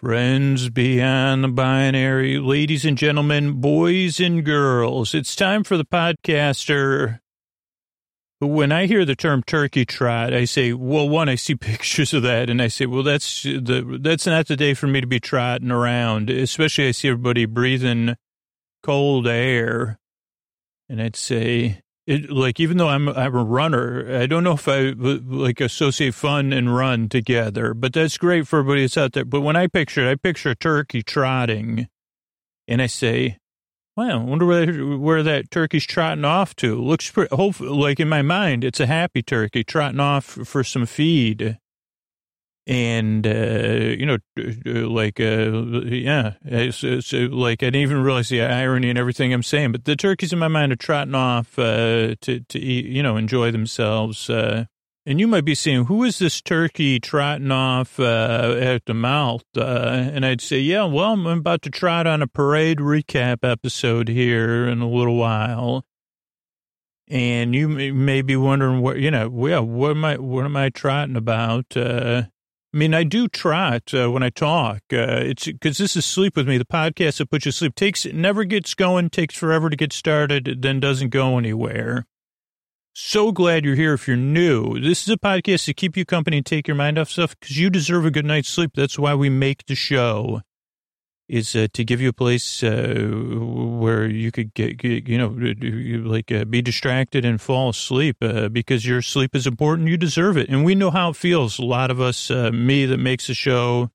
Friends beyond the binary, ladies and gentlemen, boys and girls, it's time for the podcaster. When I hear the term turkey trot, I say, well, one, I see pictures of that, and I say, well, that's the that's not the day for me to be trotting around. Especially, I see everybody breathing cold air, and I'd say, it, like even though I'm I'm a runner, I don't know if I like associate fun and run together, but that's great for everybody that's out there. But when I picture it, I picture a turkey trotting, and I say, "Well, I wonder where where that turkey's trotting off to." Looks pretty, hopefully, like in my mind, it's a happy turkey trotting off for some feed and uh, you know, like uh, yeah, it's, uh, like I didn't even realize the irony and everything I'm saying. But the turkeys in my mind are trotting off uh, to to eat, you know, enjoy themselves. Uh, and you might be saying, "Who is this turkey trotting off uh, at the mouth?" and I'd say, "Yeah, well, I'm about to trot on a parade recap episode here in a little while." And you may be wondering what you know. Yeah, what am I? What am I trotting about? I mean, I do trot uh, when I talk. Uh, it's because this is sleep with me. The podcast that puts you to sleep takes never gets going, takes forever to get started, then doesn't go anywhere. So glad you're here. If you're new, this is a podcast to keep you company and take your mind off stuff because you deserve a good night's sleep. That's why we make the show is uh, to give you a place uh, where you could get, get you know, like uh, be distracted and fall asleep uh, because your sleep is important. You deserve it, and we know how it feels. A lot of us, uh, me that makes a show,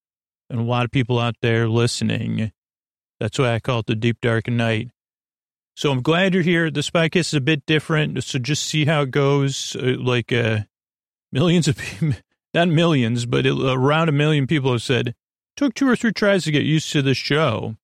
and a lot of people out there listening. That's why I call it the deep dark night. So I'm glad you're here. This podcast is a bit different, so just see how it goes. Uh, like millions of people, not millions, but around a million people have said Took two or three tries to get used to the show.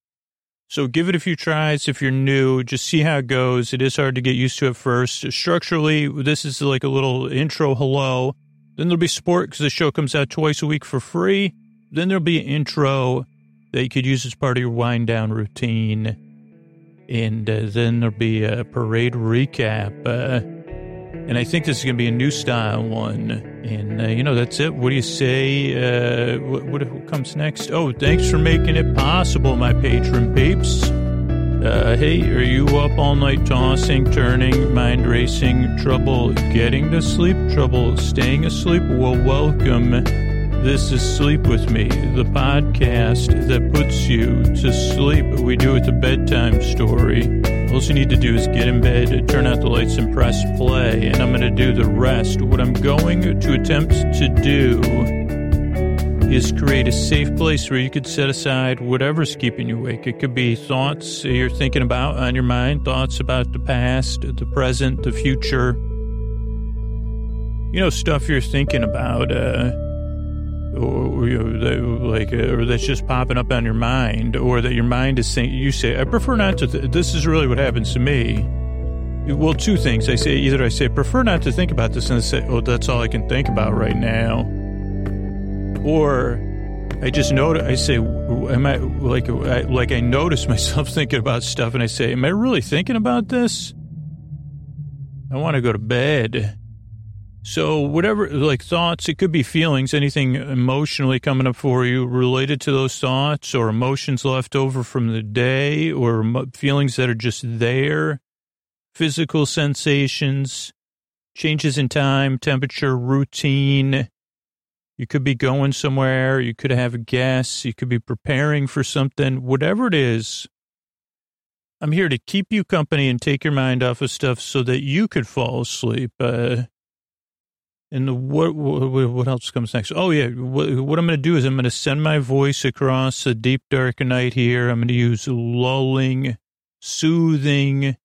So give it a few tries if you're new. Just see how it goes. It is hard to get used to at first. Structurally, this is like a little intro hello. Then there'll be sport because the show comes out twice a week for free. Then there'll be an intro that you could use as part of your wind down routine. And uh, then there'll be a parade recap. Uh, and I think this is going to be a new style one. And, uh, you know, that's it. What do you say? Uh, what, what, comes next? Oh, thanks for making it possible, my patron peeps. Uh, hey, are you up all night tossing, turning, mind racing, trouble getting to sleep, trouble staying asleep? Well, welcome. This is Sleep With Me, the podcast that puts you to sleep. We do it the bedtime story. All you need to do is get in bed, turn out the lights, and press play, and I'm going to do the rest. What I'm going to attempt to do is create a safe place where you could set aside whatever's keeping you awake. It could be thoughts you're thinking about on your mind, thoughts about the past, the present, the future. You know, stuff you're thinking about. Uh, or you know, that, like, uh, or that's just popping up on your mind, or that your mind is saying, you say, I prefer not to. Th- this is really what happens to me. Well, two things. I say either I say I prefer not to think about this, and I say, oh, that's all I can think about right now, or I just notice. I say, am I like I, like I notice myself thinking about stuff, and I say, am I really thinking about this? I want to go to bed. So whatever, like thoughts, it could be feelings, anything emotionally coming up for you related to those thoughts or emotions left over from the day or feelings that are just there, physical sensations, changes in time, temperature, routine. You could be going somewhere. You could have a guess. You could be preparing for something, whatever it is. I'm here to keep you company and take your mind off of stuff so that you could fall asleep. Uh, and what, what, what else comes next? Oh yeah, what, what I'm going to do is I'm going to send my voice across a deep dark night here. I'm going to use lulling, soothing,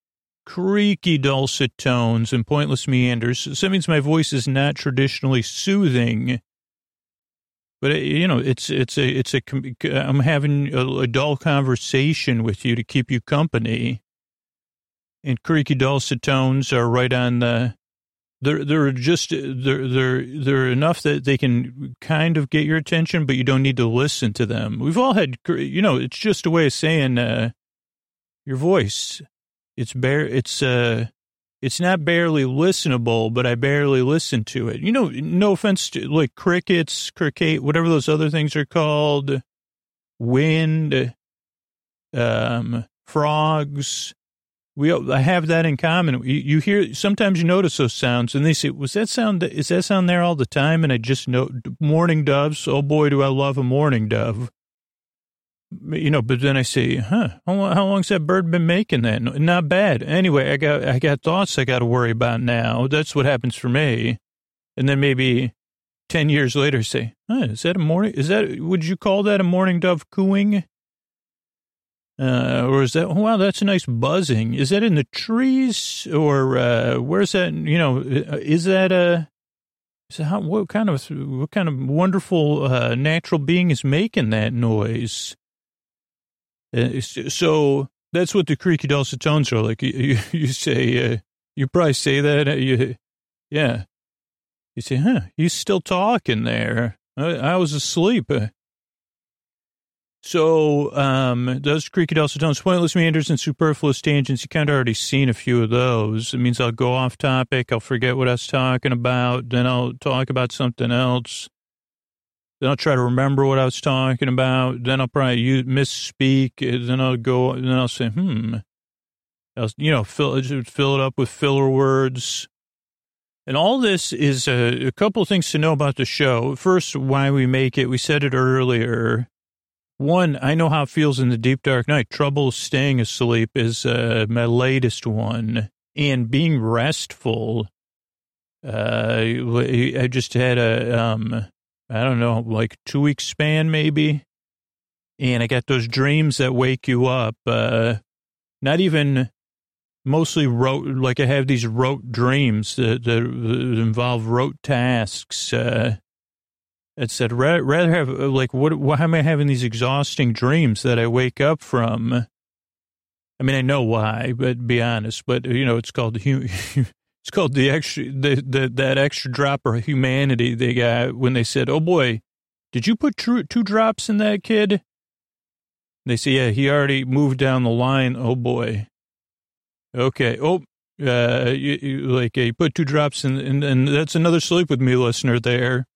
creaky dulcet tones and pointless meanders. So that means my voice is not traditionally soothing, but it, you know, it's it's a it's a I'm having a, a dull conversation with you to keep you company. And creaky dulcet tones are right on the they're they're just they're they're they're enough that they can kind of get your attention, but you don't need to listen to them. We've all had, you know, it's just a way of saying uh, your voice. It's bare. It's uh, it's not barely listenable, but I barely listen to it. You know, no offense to like crickets, cricket, whatever those other things are called. wind, um, frogs. We I have that in common. You, you hear sometimes you notice those sounds, and they say, "Was that sound? Is that sound there all the time?" And I just know morning doves. Oh boy, do I love a morning dove. You know, but then I say, "Huh? How, how long's that bird been making that? Not bad." Anyway, I got I got thoughts I got to worry about now. That's what happens for me. And then maybe 10 years later say, huh, is that a morning, is that, would you call that a morning dove cooing? Uh, or is that, wow, that's a nice buzzing. Is that in the trees or, uh, where's that, you know, uh, is that a, is that how, what kind of, what kind of wonderful, uh, natural being is making that noise? Uh, so that's what the creaky dulcet tones are like. You, you say, uh, you probably say that, uh, you, yeah. You say, huh, he's still talking there. I, I was asleep. So, um, those creaky don't pointless meanders and superfluous tangents. You kind of already seen a few of those. It means I'll go off topic. I'll forget what I was talking about. Then I'll talk about something else. Then I'll try to remember what I was talking about. Then I'll probably use, misspeak. Then I'll go, then I'll say, hmm. I'll, you know, fill, fill it up with filler words. And all this is a, a couple things to know about the show. First, why we make it. We said it earlier. One, I know how it feels in the deep dark night. Trouble staying asleep is uh, my latest one. And being restful. Uh, I just had a, um, I don't know, like two week span maybe. And I got those dreams that wake you up. Uh, not even mostly rote, like I have these rote dreams that, that involve rote tasks. Uh, it said rather, have like what? Why am I having these exhausting dreams that I wake up from? I mean, I know why, but be honest. But you know, it's called it's called the extra the, the that extra drop of humanity they got when they said, "Oh boy, did you put two, two drops in that kid?" They say, "Yeah, he already moved down the line." Oh boy, Okay. Oh, uh, you, you, like you put two drops in, and, and that's another sleep with me listener there.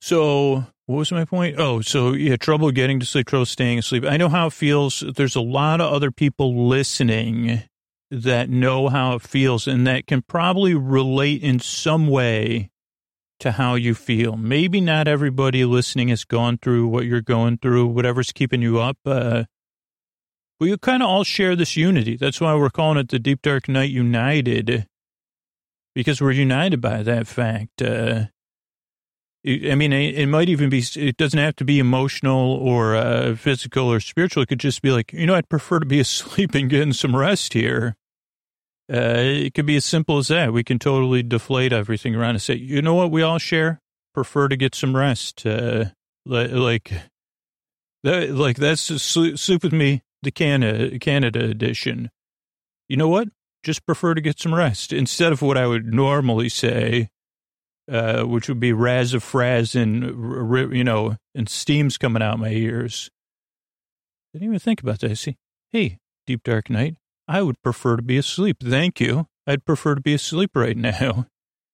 So what was my point? Oh, so yeah, trouble getting to sleep, trouble staying asleep. I know how it feels. There's a lot of other people listening that know how it feels and that can probably relate in some way to how you feel. Maybe not everybody listening has gone through what you're going through, whatever's keeping you up. Uh, we kind of all share this unity. That's why we're calling it the Deep Dark Night United, because we're united by that fact. Uh, I mean, it, might even be, it doesn't have to be emotional or uh, physical or spiritual. It could just be like, you know, I'd prefer to be asleep and getting some rest here. Uh, it could be as simple as that. We can totally deflate everything around and say, you know what, we all share? Prefer to get some rest. Uh, like, that, like that's sleep with me the Canada, Canada edition. You know what? Just prefer to get some rest instead of what I would normally say, uh, which would be raz of fraz and, you know, and steam's coming out my ears. Didn't even think about that. I see, hey, deep dark night, I would prefer to be asleep. Thank you. I'd prefer to be asleep right now.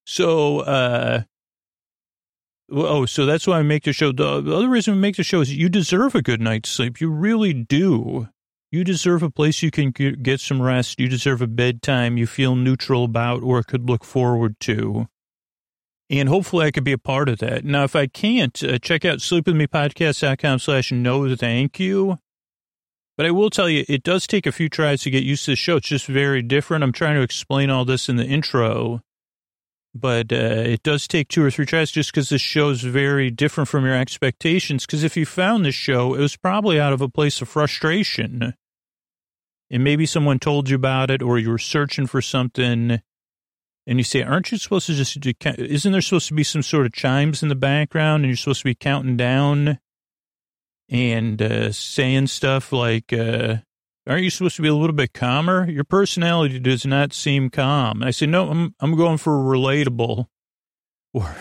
So, uh, oh, so that's why I make the show. The other reason we make the show is you deserve a good night's sleep. You really do. You deserve a place you can get some rest. You deserve a bedtime you feel neutral about or could look forward to. And hopefully I could be a part of that. Now, if I can't, uh, check out sleepwithmepodcast.com slash no thank you. But I will tell you, it does take a few tries to get used to the show. It's just very different. I'm trying to explain all this in the intro, but uh, it does take two or three tries just because this show is very different from your expectations. Because if you found this show, it was probably out of a place of frustration and maybe someone told you about it or you were searching for something and you say, aren't you supposed to just, do, isn't there supposed to be some sort of chimes in the background and you're supposed to be counting down and uh, saying stuff like, uh, aren't you supposed to be a little bit calmer? Your personality does not seem calm. And I say, no, I'm, I'm going for relatable or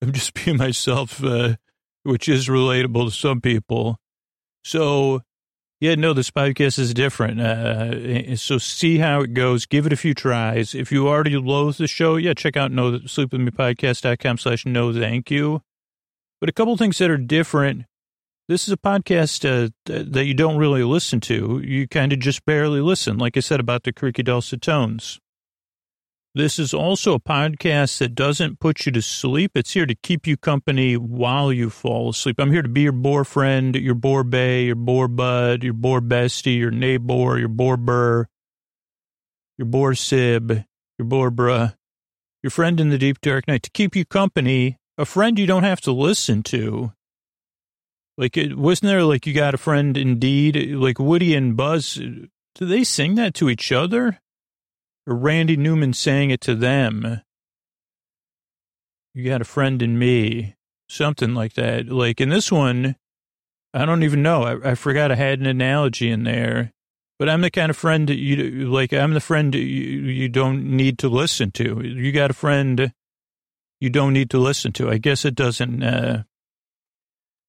I'm just being myself, uh, which is relatable to some people. So yeah, no, this podcast is different. Uh, so see how it goes. Give it a few tries. If you already loathe the show, yeah, check out no sleepwithmepodcast.com slash no thank you. But a couple things that are different This is a podcast uh, that you don't really listen to. You kind of just barely listen, like I said about the creaky dulcet tones. This is also a podcast that doesn't put you to sleep. It's here to keep you company while you fall asleep. I'm here to be your boar friend, your boar bay, your boar bud, your boar bestie, your neighbor, your boar burr, your boar sib, your boar bruh, your friend in the deep dark night to keep you company. A friend you don't have to listen to. Like, it wasn't there like you got a friend indeed? Like Woody and Buzz, do they sing that to each other? Randy Newman saying it to them. You got a friend in me, something like that. Like in this one, I don't even know. I, I forgot I had an analogy in there, but I'm the kind of friend that you like. I'm the friend you, you don't need to listen to. You got a friend you don't need to listen to. I guess it doesn't uh,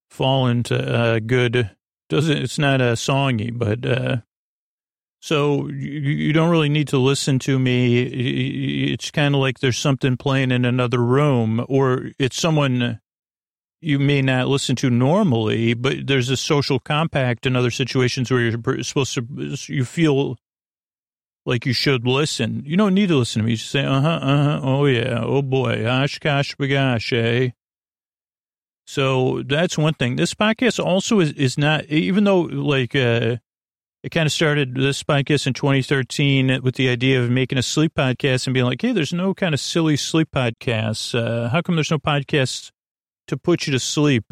fall into uh, good. Doesn't it's not a songy, but uh, so you, you don't really need to listen to me. It's kind of like there's something playing in another room, or it's someone you may not listen to normally, but there's a social compact in other situations where you're supposed to, you feel like you should listen. You don't need to listen to me. You just say, uh huh, uh huh, oh yeah, oh boy, oshkosh bagosh, eh? So that's one thing. This podcast also is, is not, even though like, uh, it kind of started this podcast in 2013 with the idea of making a sleep podcast and being like, hey, there's no kind of silly sleep podcasts. Uh, how come there's no podcasts to put you to sleep?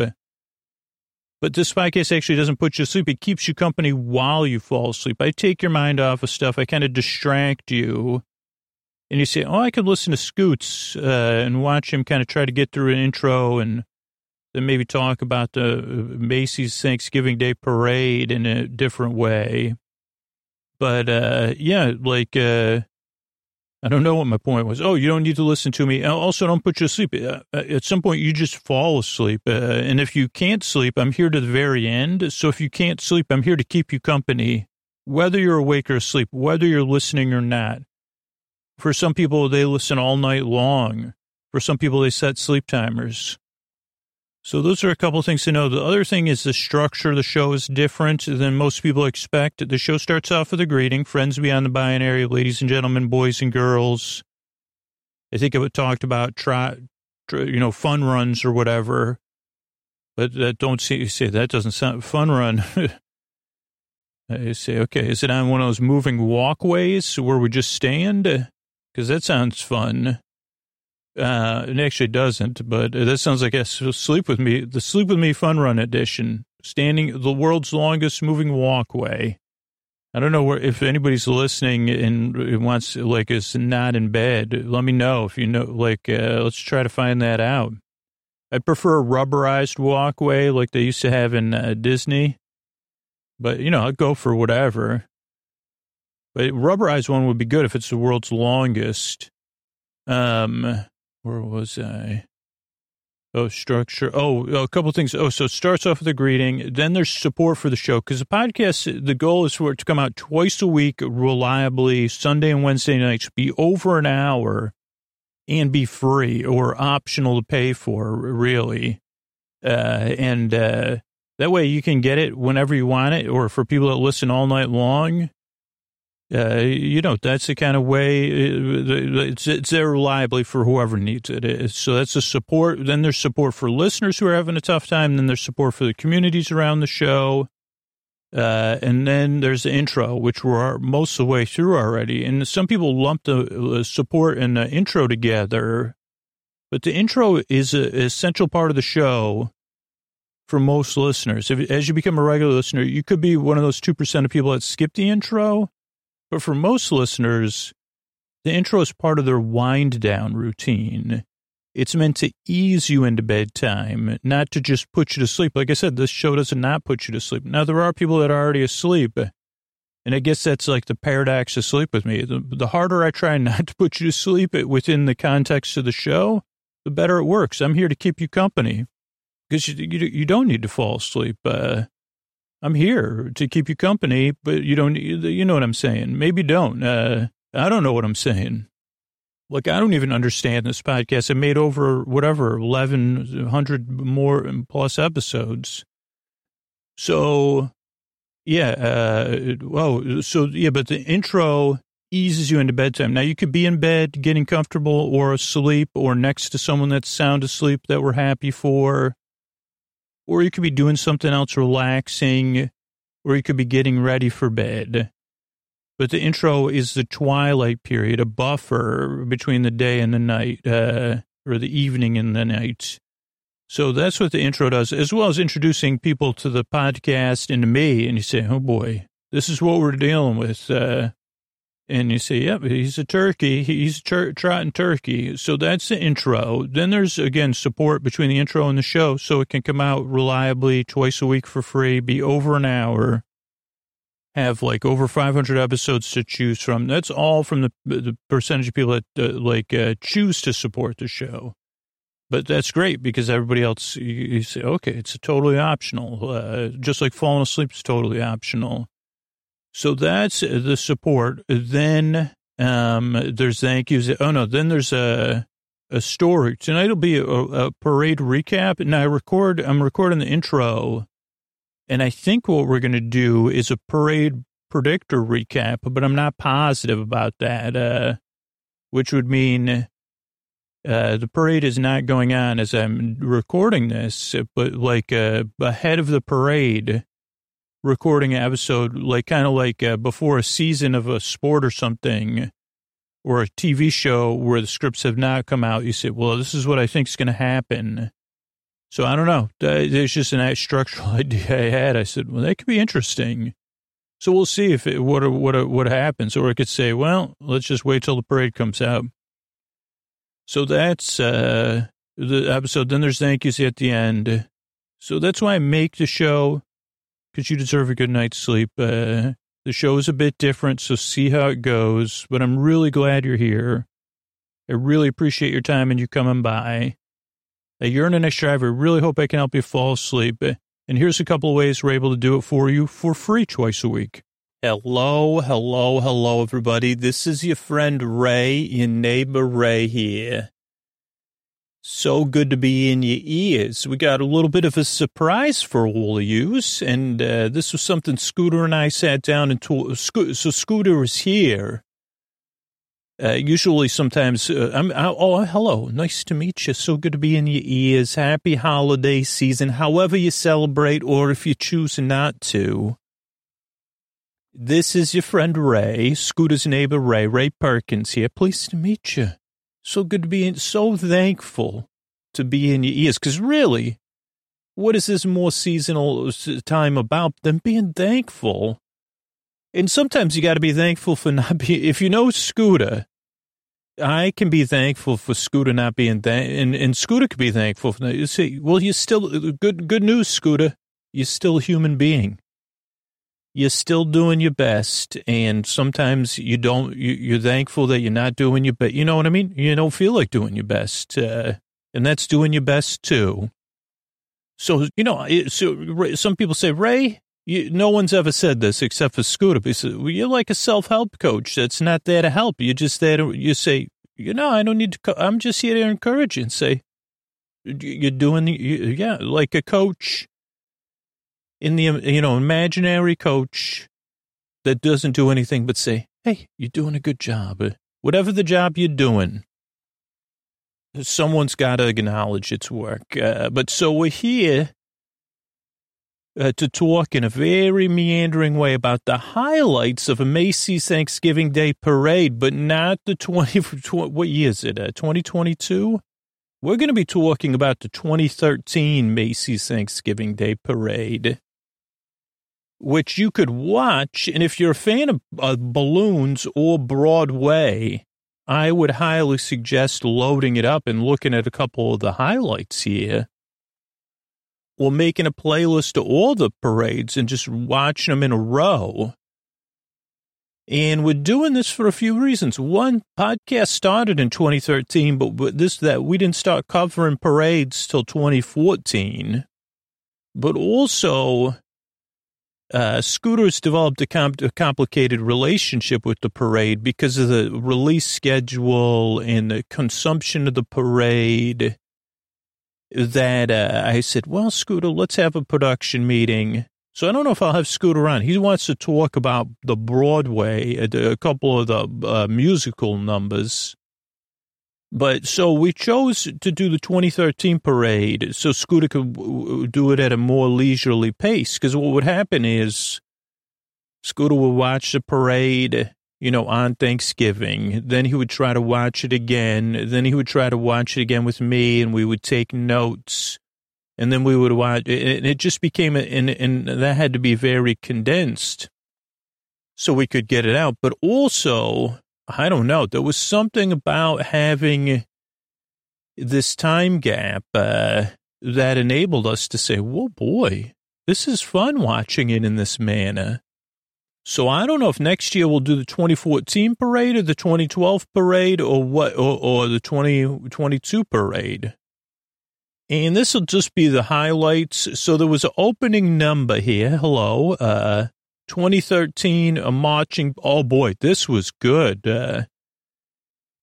But this podcast actually doesn't put you to sleep. It keeps you company while you fall asleep. I take your mind off of stuff. I kind of distract you. And you say, oh, I could listen to Scoots uh, and watch him kind of try to get through an intro and then maybe talk about the Macy's Thanksgiving Day parade in a different way. But uh, yeah, like uh, I don't know what my point was. Oh, you don't need to listen to me. Also, don't put you to sleep. Uh, uh, at some point, you just fall asleep. Uh, and if you can't sleep, I'm here to the very end. So if you can't sleep, I'm here to keep you company, whether you're awake or asleep, whether you're listening or not. For some people, they listen all night long. For some people, they set sleep timers. So those are a couple of things to know. The other thing is the structure of the show is different than most people expect. The show starts off with a greeting, friends beyond the binary, ladies and gentlemen, boys and girls. I think it talked about try, you know, fun runs or whatever. But that don't see, say that doesn't sound fun run. I say, okay, is it on one of those moving walkways where we just stand? Because that sounds fun. Uh, it actually doesn't, but that sounds like a sleep with me, the sleep with me fun run edition, standing the world's longest moving walkway. I don't know where, if anybody's listening and wants, like, is not in bed. Let me know if you know, like, uh, let's try to find that out. I prefer a rubberized walkway like they used to have in uh, Disney, but you know, I'll go for whatever. But rubberized one would be good if it's the world's longest. Um, where was I? Oh, structure. Oh, a couple things. Oh, so it starts off with a greeting. Then there's support for the show because the podcast, the goal is for it to come out twice a week, reliably, Sunday and Wednesday nights, be over an hour and be free or optional to pay for, really. Uh, and uh, that way you can get it whenever you want it, or for people that listen all night long, uh, you know, that's the kind of way uh, it's, it's there reliably for whoever needs it. So that's a support. Then there's support for listeners who are having a tough time. Then there's support for the communities around the show. Uh, and then there's the intro, which we're most of the way through already. And some people lump the support and the intro together, but the intro is an essential part of the show for most listeners. If, as you become a regular listener, you could be one of those 2% of people that skip the intro but for most listeners, the intro is part of their wind down routine. It's meant to ease you into bedtime, not to just put you to sleep. Like I said, this show does not put you to sleep. Now, there are people that are already asleep. And I guess that's like the paradox of sleep with me. The, the harder I try not to put you to sleep within the context of the show, the better it works. I'm here to keep you company because you, you, you don't need to fall asleep. Uh, I'm here to keep you company, but you don't, you know what I'm saying? Maybe don't. Uh, I don't know what I'm saying. Like, I don't even understand this podcast. I made over whatever, 1,100 more plus episodes. So, yeah, uh, oh, so yeah, but the intro eases you into bedtime. Now you could be in bed, getting comfortable, or asleep, or next to someone that's sound asleep that we're happy for, or you could be doing something else relaxing, or you could be getting ready for bed. But the intro is the twilight period, a buffer between the day and the night, uh, or the evening and the night. So that's what the intro does, as well as introducing people to the podcast and to me. And you say, oh boy, this is what we're dealing with. Uh, and you say, yep, he's a turkey. He's a trotting turkey. So that's the intro. Then there's, again, support between the intro and the show so it can come out reliably twice a week for free, be over an hour have like over 500 episodes to choose from. That's all from the the percentage of people that uh, like uh, choose to support the show. But that's great because everybody else, you, you say, okay, it's totally optional. Uh, just like falling asleep is totally optional. So that's the support. Then um, there's thank yous. Oh no, then there's a a story. Tonight will be a, a parade recap, and I record. I'm recording the intro and I think what we're going to do is a parade predictor recap, but I'm not positive about that, uh, which would mean uh, the parade is not going on as I'm recording this, but like uh, ahead of the parade, recording an episode, like kind of like uh, before a season of a sport or something, or a TV show where the scripts have not come out. You say, well, this is what I think is going to happen. So I don't know. It's just an structural idea I had. I said, well, that could be interesting. So we'll see if it, what what what happens, or I could say, well, let's just wait till the parade comes out. So that's uh, the episode. Then there's thank yous at the end. So that's why I make the show because you deserve a good night's sleep. Uh, the show is a bit different, so see how it goes. But I'm really glad you're here. I really appreciate your time and you coming by. You're an next driver. Really hope I can help you fall asleep. And here's a couple of ways we're able to do it for you for free twice a week. Hello, hello, hello, everybody. This is your friend Ray, your neighbor Ray here. So good to be in your ears. We got a little bit of a surprise for all of yous, and uh, this was something Scooter and I sat down and told. So Scooter is here, uh, usually, sometimes uh, I'm. Uh, oh, hello, nice to meet you. So good to be in your ears. Happy holiday season, however you celebrate, or if you choose not to. This is your friend Ray, Scooter's neighbor Ray, Ray Perkins here. Pleased to meet you. So good to be in. So thankful to be in your ears. Because really, what is this more seasonal time about than being thankful? And sometimes you got to be thankful for not being, if you know Scooter, I can be thankful for Scooter not being that, and, and Scooter could be thankful for that. You see, well, you're still, good, good news, Scooter. You're still a human being. You're still doing your best, and sometimes you don't, you, you're thankful that you're not doing your best. You know what I mean? You don't feel like doing your best, uh, and that's doing your best too. So, you know, so some people say, Ray, you, no one's ever said this except for Scooter. He said, well, you're like a self-help coach that's not there to help. You're just there to, you say, you know, I don't need to, co- I'm just here to encourage you and say, you're doing, you, yeah, like a coach in the, you know, imaginary coach that doesn't do anything but say, hey, you're doing a good job. Whatever the job you're doing, someone's got to acknowledge its work. Uh, but so we're here uh, to talk in a very meandering way about the highlights of a Macy's Thanksgiving Day parade, but not the 20, what year is it, uh, 2022? We're going to be talking about the 2013 Macy's Thanksgiving Day parade, which you could watch. And if you're a fan of uh, balloons or Broadway, I would highly suggest loading it up and looking at a couple of the highlights here or making a playlist of all the parades and just watching them in a row. And we're doing this for a few reasons. One, podcast started in 2013, but, but this that we didn't start covering parades till 2014. But also, uh, Scooter's developed a, a, complicated relationship with the parade because of the release schedule and the consumption of the parade that uh, I said, well, Scooter, let's have a production meeting So I don't know if I'll have Scooter on. He wants to talk about the Broadway, a, couple of the uh, musical numbers. But so we chose to do the 2013 parade so Scooter could do it at a more leisurely pace. Because what would happen is Scooter would watch the parade, you know, on Thanksgiving. Then he would try to watch it again. Then he would try to watch it again with me, and we would take notes and then we would watch. And it just became, and, and that had to be very condensed so we could get it out. But also, I don't know, there was something about having this time gap uh, that enabled us to say, whoa, boy, this is fun watching it in this manner. So I don't know if next year we'll do the 2014 parade or the 2012 parade or what, or, or the 2022 parade. And this will just be the highlights. So there was an opening number here. Hello. Uh, 2013, a marching. Oh boy, this was good. Uh,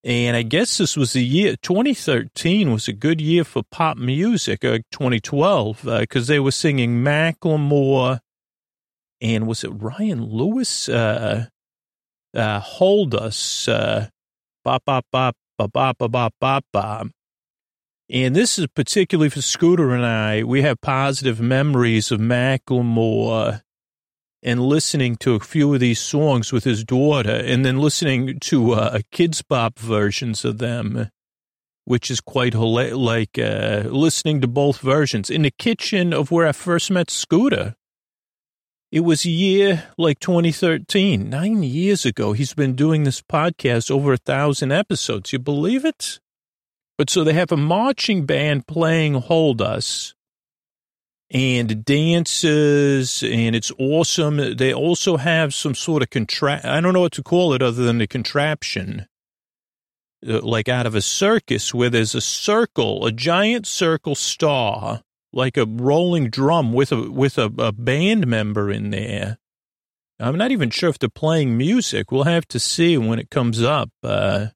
and I guess this was the year, 2013 was a good year for pop music, uh, 2012, because uh, they were singing Macklemore and was it Ryan Lewis? Uh, uh, Hold Us, uh, bop, bop, bop, bop, bop, bop, bop, bop. And this is particularly for Scooter and I. We have positive memories of Macklemore and listening to a few of these songs with his daughter and then listening to uh, Kidz Bop versions of them, which is quite like uh, listening to both versions in the kitchen of where I first met Scooter. It was year like 2013, nine years ago. He's been doing this podcast over a thousand episodes. You believe it? But so they have a marching band playing Hold Us and dances, and it's awesome. They also have some sort of contrap I don't know what to call it other than a contraption, uh, like out of a circus where there's a circle, a giant circle star, like a rolling drum with a, with a, a band member in there. I'm not even sure if they're playing music. We'll have to see when it comes up. Uh,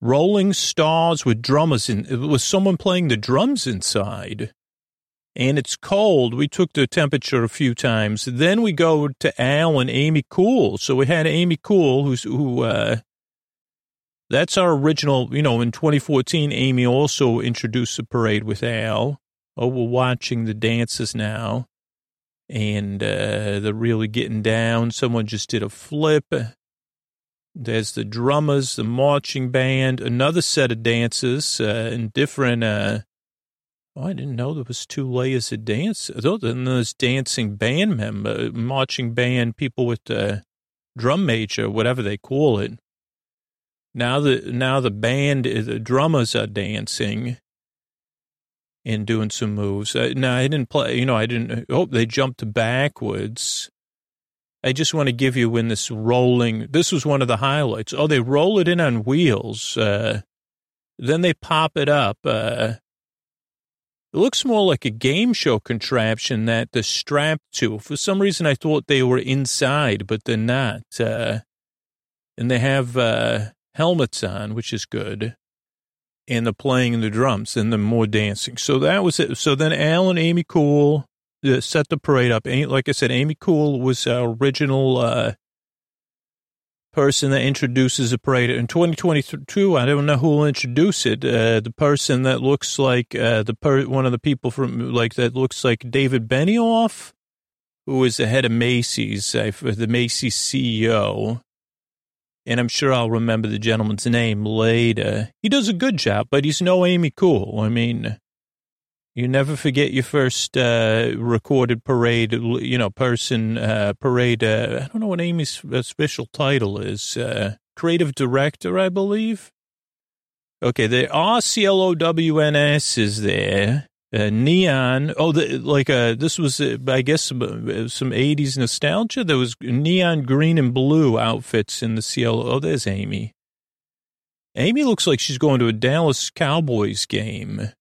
rolling stars with drummers in it was someone playing the drums inside and it's cold. We took the temperature a few times. Then we go to al and amy Kule. So we had amy Kule who's who uh that's our original you know in 2014 amy also introduced the parade with al. Oh we're watching the dances now. And uh they're really getting down. Someone just did a flip. There's the drummers, the marching band, another set of dances, uh, and different, uh, oh, I didn't know there was two layers of dance. Then there's dancing band member, marching band, people with the drum major, whatever they call it. Now the, now the band, the drummers are dancing and doing some moves. Uh, now I didn't play, you know, I didn't, oh, they jumped backwards I just want to give you when this rolling, this was one of the highlights. Oh, they roll it in on wheels. Uh, then they pop it up. Uh, it looks more like a game show contraption that they're strapped to. For some reason, I thought they were inside, but they're not. Uh, and they have uh, helmets on, which is good. And they're playing the drums and the more dancing. So that was it. So then Al and Amy Kule uh, set the parade up. Like I said, Amy Kule was original uh, person that introduces the parade. In 2022, I don't know who will introduce it. Uh, the person that looks like uh, the per- one of the people from like that looks like David Benioff, who is the head of Macy's, uh, the Macy's CEO. And I'm sure I'll remember the gentleman's name later. He does a good job, but he's no Amy Kule. I mean, you never forget your first uh, recorded parade, you know, person uh, parade. Uh, I don't know what Amy's official title is. Uh, creative director, I believe. Okay, the RCLOWNS is there. Uh, neon. Oh, the, like uh, this was, uh, I guess, some, uh, some '80s nostalgia. There was neon green and blue outfits in the CLO. Oh, there's Amy. Amy looks like she's going to a Dallas Cowboys game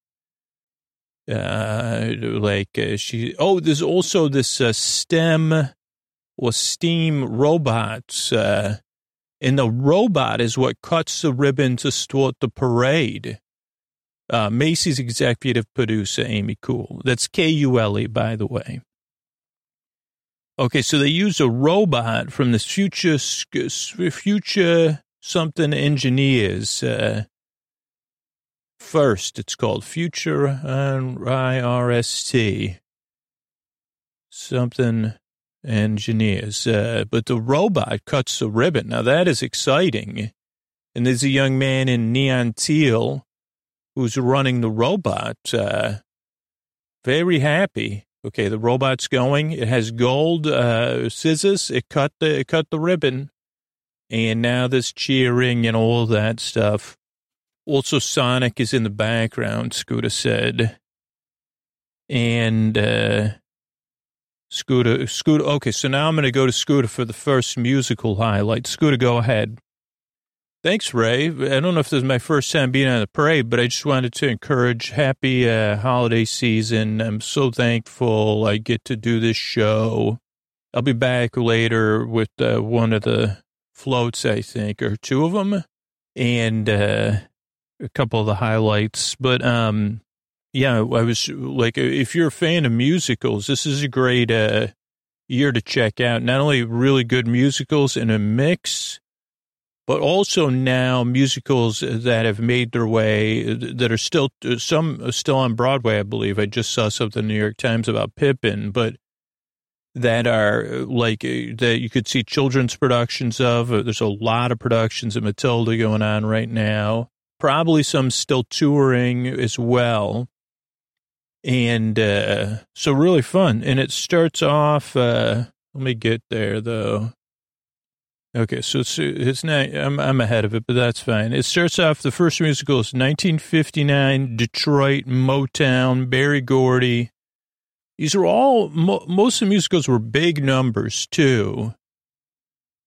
uh, like uh, she, oh, there's also this uh, STEM or STEAM robots. Uh, and the robot is what cuts the ribbon to start the parade. Uh, Macy's executive producer, Amy Kule. That's K U L E, by the way. Okay, so they use a robot from the future future something engineers. Uh, first, it's called Future IRST. Something engineers. Uh, but the robot cuts the ribbon. Now that is exciting. And there's a young man in neon teal who's running the robot. Uh, very happy. Okay, the robot's going. It has gold uh, scissors. It cut the it cut the ribbon, and now there's cheering and all that stuff. Also, Sonic is in the background. Scooter said, and uh, Scooter, Scooter. Okay, so now I'm going to go to Scooter for the first musical highlight. Scooter, go ahead. Thanks, Ray. I don't know if this is my first time being on the parade, but I just wanted to encourage happy uh, holiday season. I'm so thankful I get to do this show. I'll be back later with uh, one of the floats, I think, or two of them, and uh, a couple of the highlights. But um, yeah, I was like, if you're a fan of musicals, this is a great uh, year to check out. Not only really good musicals in a mix but also now musicals that have made their way that are still some still on Broadway, I believe. I just saw something in the New York Times about Pippin, but that are like that you could see children's productions of. There's a lot of productions of Matilda going on right now. Probably some still touring as well. And uh, so really fun. And it starts off, uh, let me get there though. Okay, so it's, it's not, I'm, I'm ahead of it, but that's fine. It starts off, the first musical is 1959, Detroit, Motown, Berry Gordy. These are all, mo, most of the musicals were big numbers too.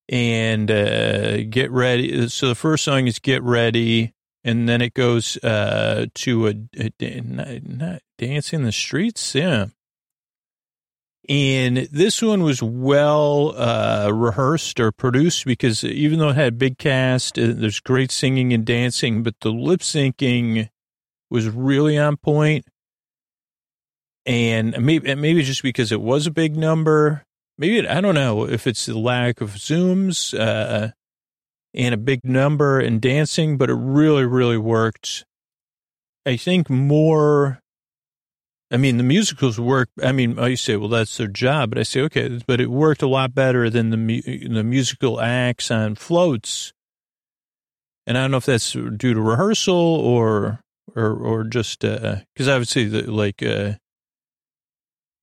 And uh, Get Ready. So the first song is Get Ready, and then it goes uh, to a, a, Dancing in the Streets? Yeah. And this one was well uh, rehearsed or produced because even though it had a big cast, uh, there's great singing and dancing, but the lip syncing was really on point. And maybe maybe just because it was a big number, maybe I don't know if it's the lack of zooms uh, and a big number and dancing, but it really really worked. I think more I mean, the musicals work. I mean, I say, well, that's their job, but I say, okay, but it worked a lot better than the the musical acts on floats. And I don't know if that's due to rehearsal or or or just because uh, obviously, the, like uh,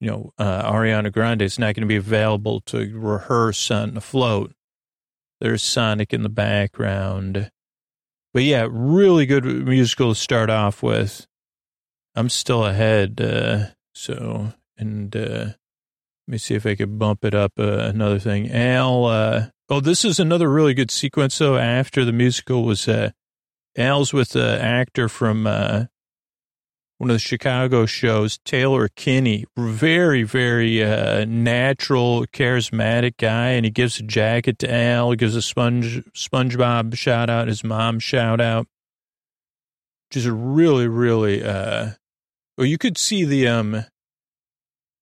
you know, uh, Ariana Grande is not going to be available to rehearse on the float. There's Sonic in the background, but yeah, really good musical to start off with. I'm still ahead. Uh, so, and uh, let me see if I could bump it up. Uh, another thing. Al, uh, oh, this is another really good sequence, though. After the musical was uh, Al's with the actor from uh, one of the Chicago shows, Taylor Kinney. Very, very uh, natural, charismatic guy. And he gives a jacket to Al, He gives a sponge SpongeBob shout out, his mom shout out. Just really, really uh, well, you could see the um.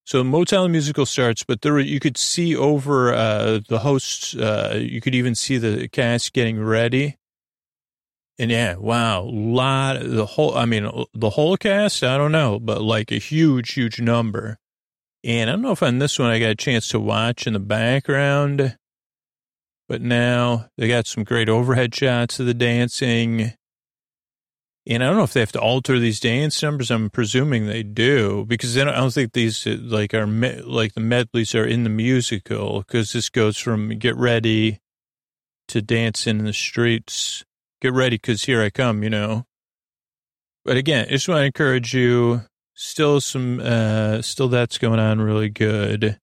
So Motown musical starts, but there you could see over uh, the hosts. Uh, you could even see the cast getting ready. And yeah, wow, lot the whole. I mean, the whole cast. I don't know, but like a huge, huge number. And I don't know if on this one I got a chance to watch in the background, but now they got some great overhead shots of the dancing. And I don't know if they have to alter these dance numbers. I'm presuming they do because I don't, think these uh, like are like the medleys are in the musical because this goes from get ready to dance in the streets. Get ready because here I come, you know. But again, I just want to encourage you. Still some, uh, still that's going on really good.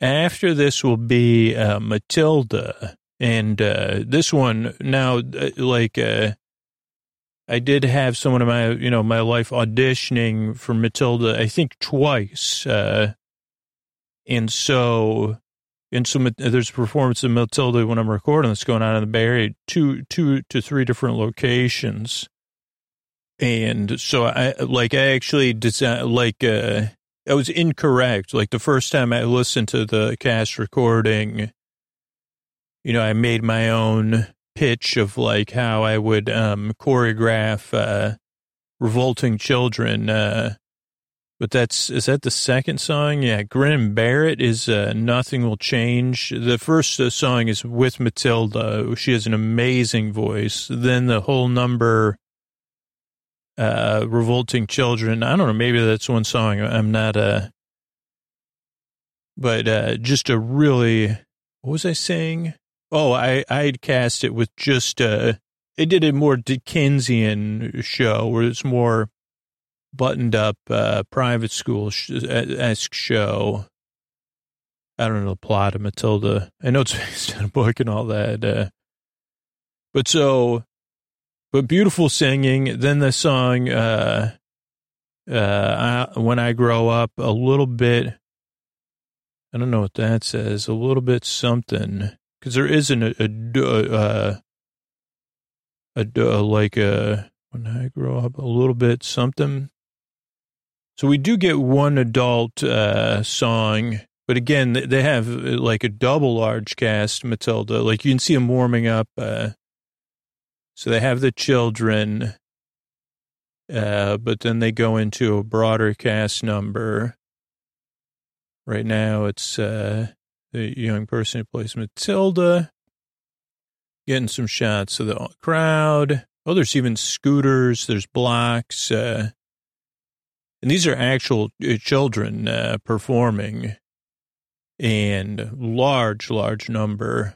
After this will be uh, Matilda, and uh, this one now, uh, like. Uh, I did have someone in my, you know, my life auditioning for Matilda, I think twice. Uh, and so, and so there's a performance of Matilda when I'm recording that's going on in the Bay Area, two, two to three different locations. And so I, like, I actually design, like, uh, I was incorrect. Like the first time I listened to the cast recording, you know, I made my own pitch of like how I would um, choreograph uh, revolting children. Uh, but that's is that the second song? Yeah, Grin Barrett is uh, Nothing Will Change. The first uh, song is with Matilda. She has an amazing voice. Then the whole number, uh, Revolting Children. I don't know. Maybe that's one song. I'm not uh but uh, just a really what was I saying? Oh, I I'd cast it with just uh, it did a more Dickensian show where it's more buttoned up uh, private school esque show. I don't know the plot of Matilda. I know it's based on a book and all that. Uh, but so, but beautiful singing. Then the song, uh, uh, I, when I grow up, a little bit. I don't know what that says. A little bit something because there isn't a, a, a, a, a like a when I grow up a little bit something. So we do get one adult uh, song, but again, they have uh, like a double large cast, Matilda. Like you can see them warming up. Uh, so they have the children, uh, but then they go into a broader cast number. Right now, it's uh, the young person who plays Matilda, getting some shots of the crowd. Oh, there's even scooters. There's blocks. Uh, and these are actual uh, children uh, performing and large, large number.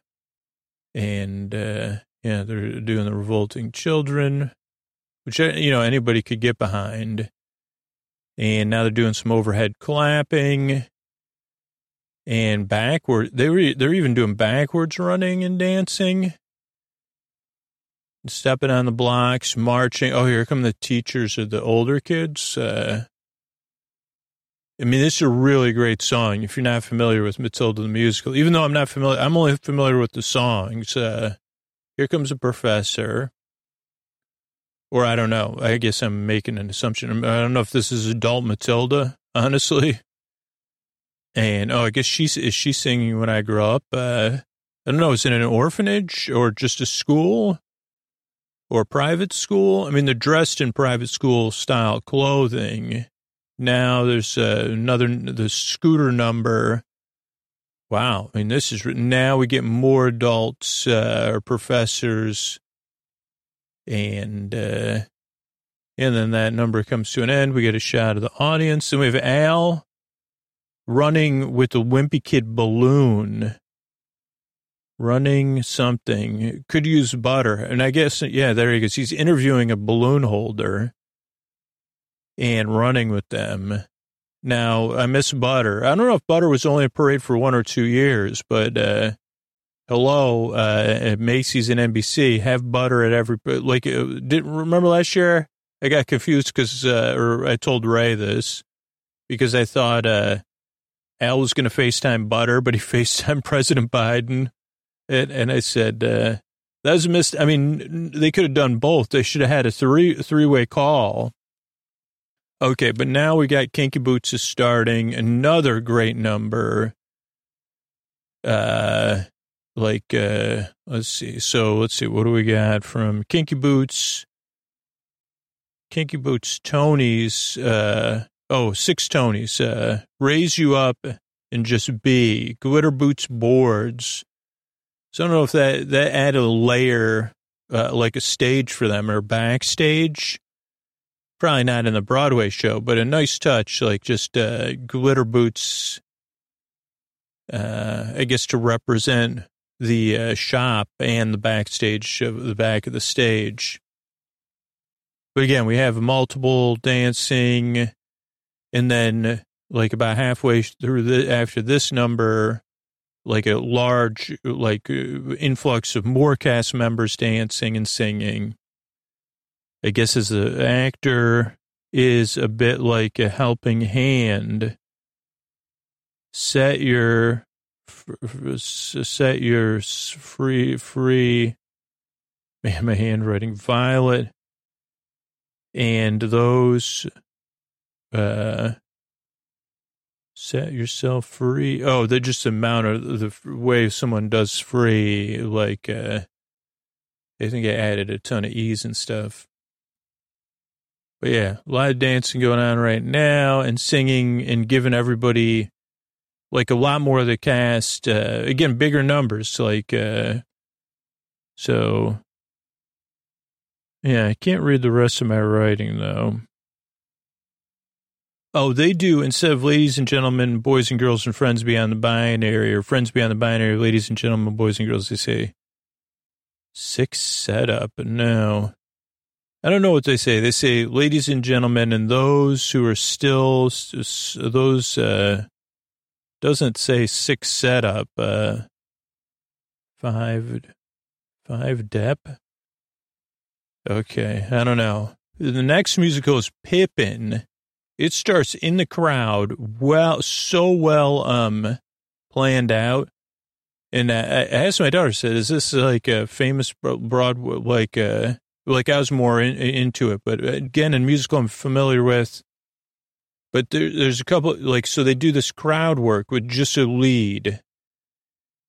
And, uh, yeah, they're doing the revolting children, which, uh, you know, anybody could get behind. And now they're doing some overhead clapping and backward. They were, they're even doing backwards running and dancing stepping on the blocks, marching. Oh, here come the teachers of the older kids. Uh, I mean, this is a really great song. If you're not familiar with Matilda the musical, even though I'm not familiar, I'm only familiar with the songs. Uh, here comes a professor, or I don't know. I guess I'm making an assumption. I don't know if this is adult Matilda, honestly. And oh, I guess she's is she singing when I grow up? Uh, I don't know. Is it an orphanage or just a school or private school? I mean, they're dressed in private school style clothing now there's uh, another, the scooter number. Wow. I mean, this is now we get more adults uh, or professors and, uh, and then that number comes to an end. We get a shot of the audience and we have Al running with the wimpy kid balloon running something could use butter. And I guess, yeah, there he goes. He's interviewing a balloon holder and running with them. Now, I miss Butter. I don't know if Butter was only a parade for one or two years, but uh, hello, uh, Macy's and NBC, have Butter at every, like, uh, did remember last year? I got confused because, uh, or I told Ray this because I thought uh, Al was going to FaceTime Butter, but he FaceTime President Biden. And, and I said, uh, that was a missed. I mean, they could have done both. They should have had a three three way call Okay, but now we got Kinky Boots is starting another great number. Uh, like uh, let's see. So let's see. What do we got from Kinky Boots? Kinky Boots, Tony's. Uh, oh, six Tonys. Uh, raise you up and just be glitter boots boards. So I don't know if that that add a layer, uh, like a stage for them or backstage probably not in the Broadway show, but a nice touch, like just uh, glitter boots, uh, I guess to represent the uh, shop and the backstage of the back of the stage. But again, we have multiple dancing, and then like about halfway through the after this number, like a large like uh, influx of more cast members dancing and singing. I guess as an actor is a bit like a helping hand. Set your, set your free, free, man, my handwriting, violet, and those, uh, Set yourself free. Oh, they're just the amount of the way someone does free. Like, uh, I think I added a ton of E's and stuff. But yeah, a lot of dancing going on right now and singing and giving everybody like a lot more of the cast, uh, again, bigger numbers. Like, uh, so yeah, I can't read the rest of my writing though. Oh, they do. Instead of ladies and gentlemen, boys and girls, and friends beyond the binary, or friends beyond the binary, ladies and gentlemen, boys and girls, they say six setup. No, I don't know what they say. They say ladies and gentlemen, and those who are still those. uh Doesn't say six setup. Uh Five, five dep. Okay, I don't know. The next musical is Pippin it starts in the crowd, well, so well um planned out. And I, I asked my daughter, said, "Is this like a famous Broadway? Like, uh, like I was more in, into it, but again, in musical, I'm familiar with. But there, there's a couple like so they do this crowd work with just a lead,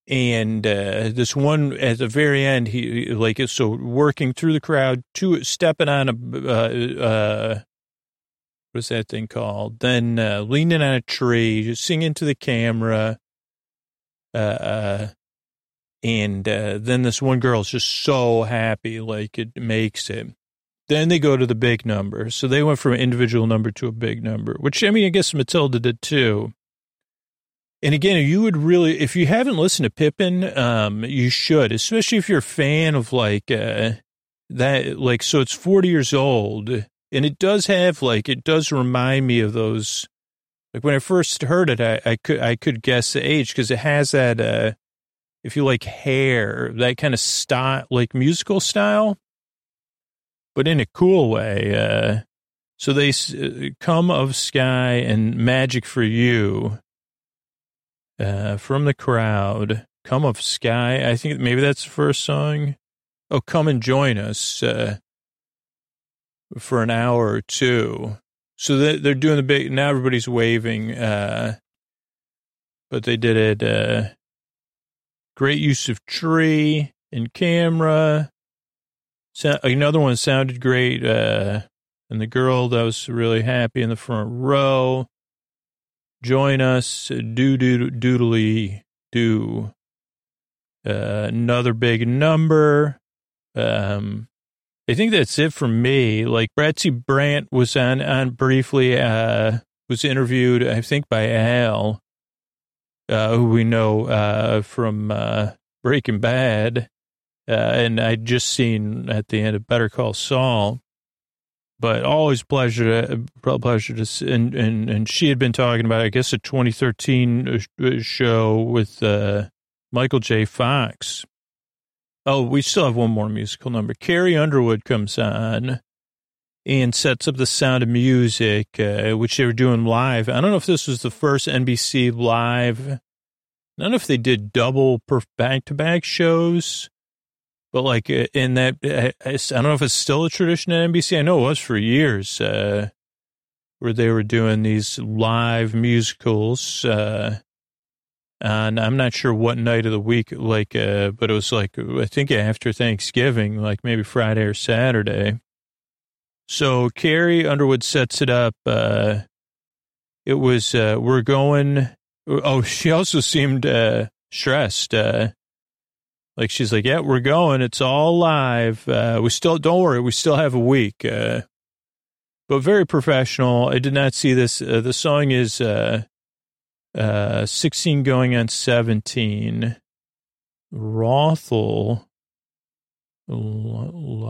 and uh, this one at the very end, he like so working through the crowd, to stepping on a uh, uh, what's that thing called? Then uh, leaning on a tree, singing to the camera. Uh, uh, and uh, then this one girl is just so happy, like it makes it. Then they go to the big number. So they went from an individual number to a big number, which I mean, I guess Matilda did too. And again, you would really, if you haven't listened to Pippin, um, you should, especially if you're a fan of like, uh, that, like, so it's 40 years old and it does have like it does remind me of those. Like when I first heard it, I, I could I could guess the age because it has that. uh If you like hair, that kind of style, like musical style, but in a cool way. uh So they uh, come of sky and magic for you. Uh, from the crowd, come of sky. I think maybe that's the first song. Oh, come and join us. Uh, for an hour or two. So they're doing the big, now everybody's waving, uh, but they did it, uh, great use of tree and camera. So, another one sounded great, uh, and the girl that was really happy in the front row. Join us, do do doodly do. Uh, another big number. Um, I think that's it for me. Like Betsy Brandt was on on briefly, uh, was interviewed, I think, by Al, who we know uh, from uh, Breaking Bad, uh, and I'd just seen at the end of Better Call Saul. But always pleasure to pleasure to and and and she had been talking about I guess a 2013 uh, show with Michael J. Fox Oh, we still have one more musical number. Carrie Underwood comes on and sets up the sound of music, uh, which they were doing live. I don't know if this was the first NBC live. I don't know if they did double back to back shows, but like uh, in that, uh, I don't know if it's still a tradition at NBC. I know it was for years, uh, where they were doing these live musicals. Uh, and I'm not sure what night of the week, like, uh, but it was like, I think after Thanksgiving, like maybe Friday or Saturday. So Carrie Underwood sets it up. Uh, it was, uh, we're going, oh, she also seemed, uh, stressed. Uh, like she's like, yeah, we're going. It's all live. Uh, we still, don't worry. We still have a week. Uh, but very professional. I did not see this. Uh, the song is, uh, uh, 16 going on 17. Rothel. Lols.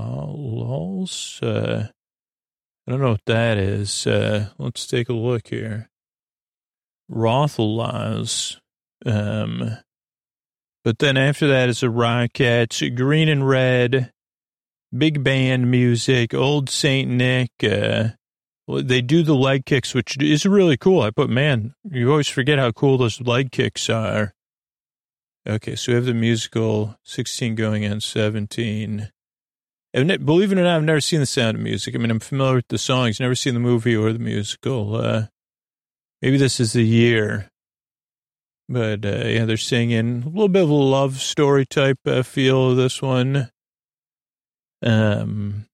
Uh, I don't know what that is. Uh, let's take a look here. Rothel Um, but then after that is a rocket, green and red, big band music, old Saint Nick, uh, they do the leg kicks, which is really cool. I put, man, you always forget how cool those leg kicks are. Okay, so we have the musical 16 going on 17. And believe it or not, I've never seen the sound of music. I mean, I'm familiar with the songs, never seen the movie or the musical. Uh, maybe this is the year. But uh, yeah, they're singing a little bit of a love story type uh, feel of this one. Um,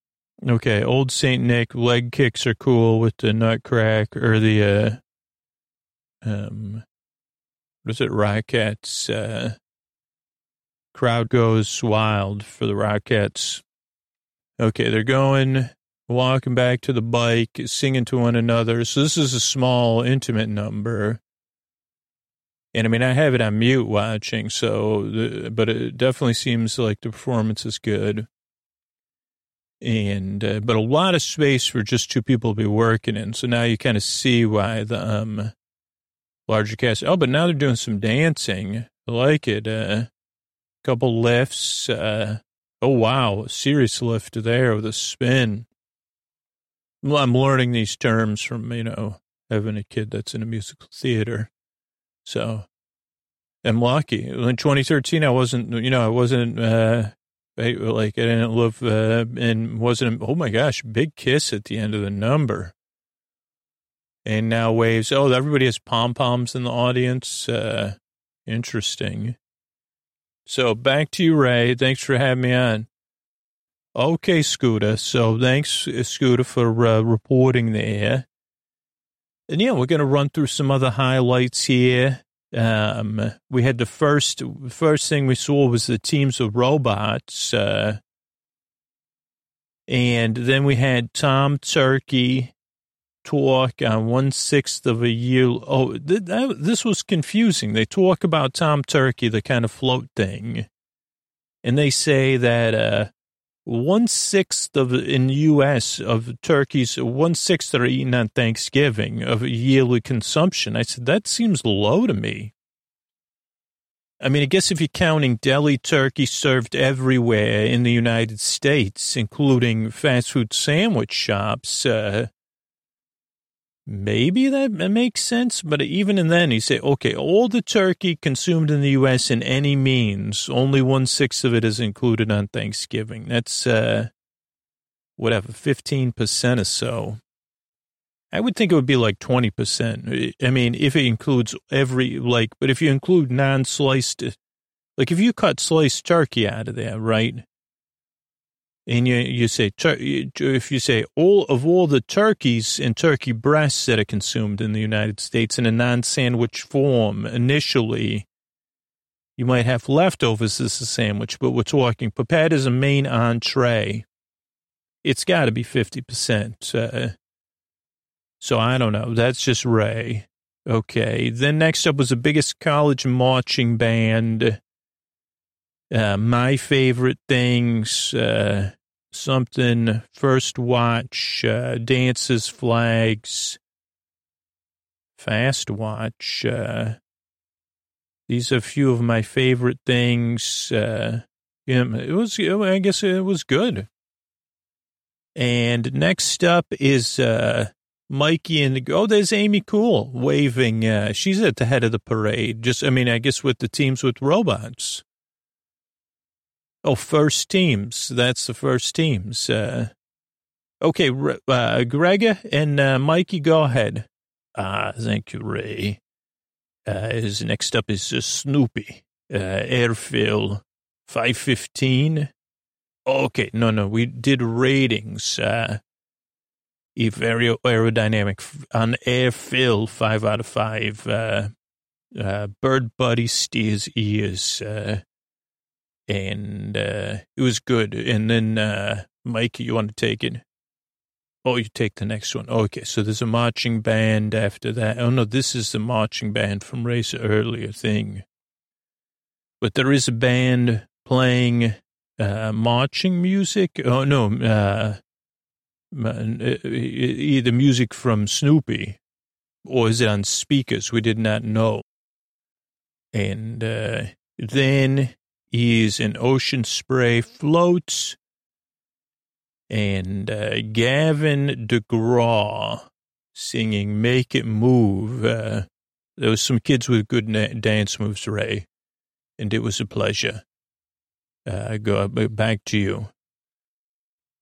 okay, Old Saint Nick leg kicks are cool with the nutcrack or the uh, um, what is it? Rockettes. Uh, crowd goes wild for the Rockettes. Okay, they're going walking back to the bike, singing to one another. So this is a small, intimate number. And I mean, I have it on mute watching, so, the, but it definitely seems like the performance is good. And, uh, but a lot of space for just two people to be working in. So now you kind of see why the, um, larger cast. Oh, but now they're doing some dancing. I like it. Uh, couple lifts. Uh, oh, wow. Serious lift there with a spin. I'm learning these terms from, you know, having a kid that's in a musical theater. So I'm lucky. In 2013, I wasn't, you know, I wasn't, uh, like I didn't live, uh, and wasn't, oh my gosh, big kiss at the end of the number. And now waves. Oh, everybody has pom poms in the audience. Uh, interesting. So back to you, Ray. Thanks for having me on. Okay, Scooter. So thanks, uh, Scooter, for uh, reporting there. And yeah, we're going to run through some other highlights here. Um, we had the first first thing we saw was the teams of robots, uh, and then we had Tom Turkey talk on one sixth of a year. Oh, th- that, this was confusing. They talk about Tom Turkey, the kind of float thing, and they say that uh, one sixth of in the U.S. of turkeys, one sixth are eaten on Thanksgiving of yearly consumption. I said that seems low to me. I mean, I guess if you're counting deli turkey served everywhere in the United States, including fast food sandwich shops, uh, maybe that makes sense. But even in then, you say, okay, all the turkey consumed in the U.S. in any means, only one sixth of it is included on Thanksgiving. That's, uh, whatever, 15% or so. I would think it would be like 20%. I mean, if it includes every, like, but if you include non sliced, like if you cut sliced turkey out of there, right? And you you say if you say all of all the turkeys and turkey breasts that are consumed in the United States in a non-sandwich form initially, you might have leftovers as a sandwich, but we're talking prepared as a main entree. It's got to be fifty percent. Uh, so I don't know. That's just Ray. Okay. Then next up was the biggest college marching band. Uh, my favorite things. Uh, something first watch, uh, dances, flags, fast watch. Uh, these are a few of my favorite things. Uh, yeah, it was, I guess it was good. And next up is, uh, Mikey and, oh, there's Amy Kule waving. Uh, she's at the head of the parade. Just, I mean, I guess with the teams with robots. Oh, first teams. That's the first teams. Uh, okay, uh, Grega and uh, Mikey, go ahead. Ah, thank you, Ray. Uh, next up is uh, Snoopy. Uh, Airfill 515. Okay, no, no, we did ratings. Uh, very aerodynamic on Airfill, five out of five. Uh, uh, Bird Buddy steers ears. Uh, and uh, it was good. And then, uh, Mike, you want to take it? Oh, you take the next one. Okay, so there's a marching band after that. Oh, no, this is the marching band from Ray's earlier thing. But there is a band playing uh, marching music. Oh, no, uh, either music from Snoopy or is it on speakers? We did not know. And uh, then is an ocean spray floats. And uh, Gavin DeGraw singing Make It Move. Uh, there was some kids with good na- dance moves, Ray, and it was a pleasure. Uh, go back to you.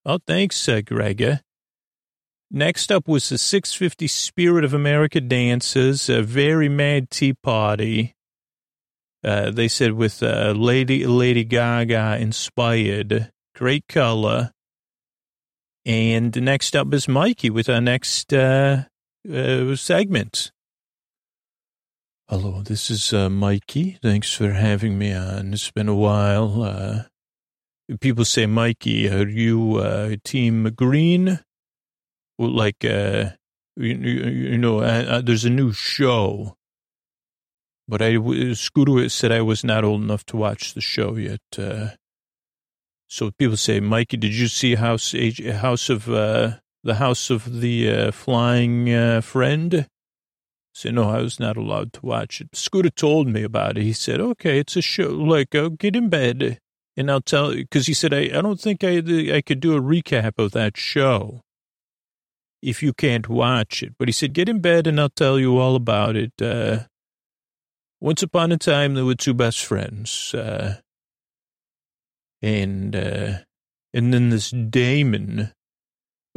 Oh, thanks, uh, Grega. Next up was the 650 Spirit of America Dances, a very mad tea party. Uh, they said with uh, Lady Lady Gaga inspired, great color. And next up is Mikey with our next uh, uh, segment. Hello, this is uh, Mikey. Thanks for having me on. It's been a while. People say, Mikey, are you Team Green? Well, like, uh, you, you know, there's a new show. But I, Scooter said I was not old enough to watch the show yet. Uh, so people say, Mikey, did you see House, House of, uh, the House of the uh, Flying uh, Friend? said, no, I was not allowed to watch it. Scooter told me about it. He said, okay, it's a show. Like, I'll get in bed and I'll tell you, because he said, I, I don't think I, I could do a recap of that show if you can't watch it. But he said, get in bed and I'll tell you all about it. Once upon a time, there were two best friends. Uh, and, uh, and then this Damon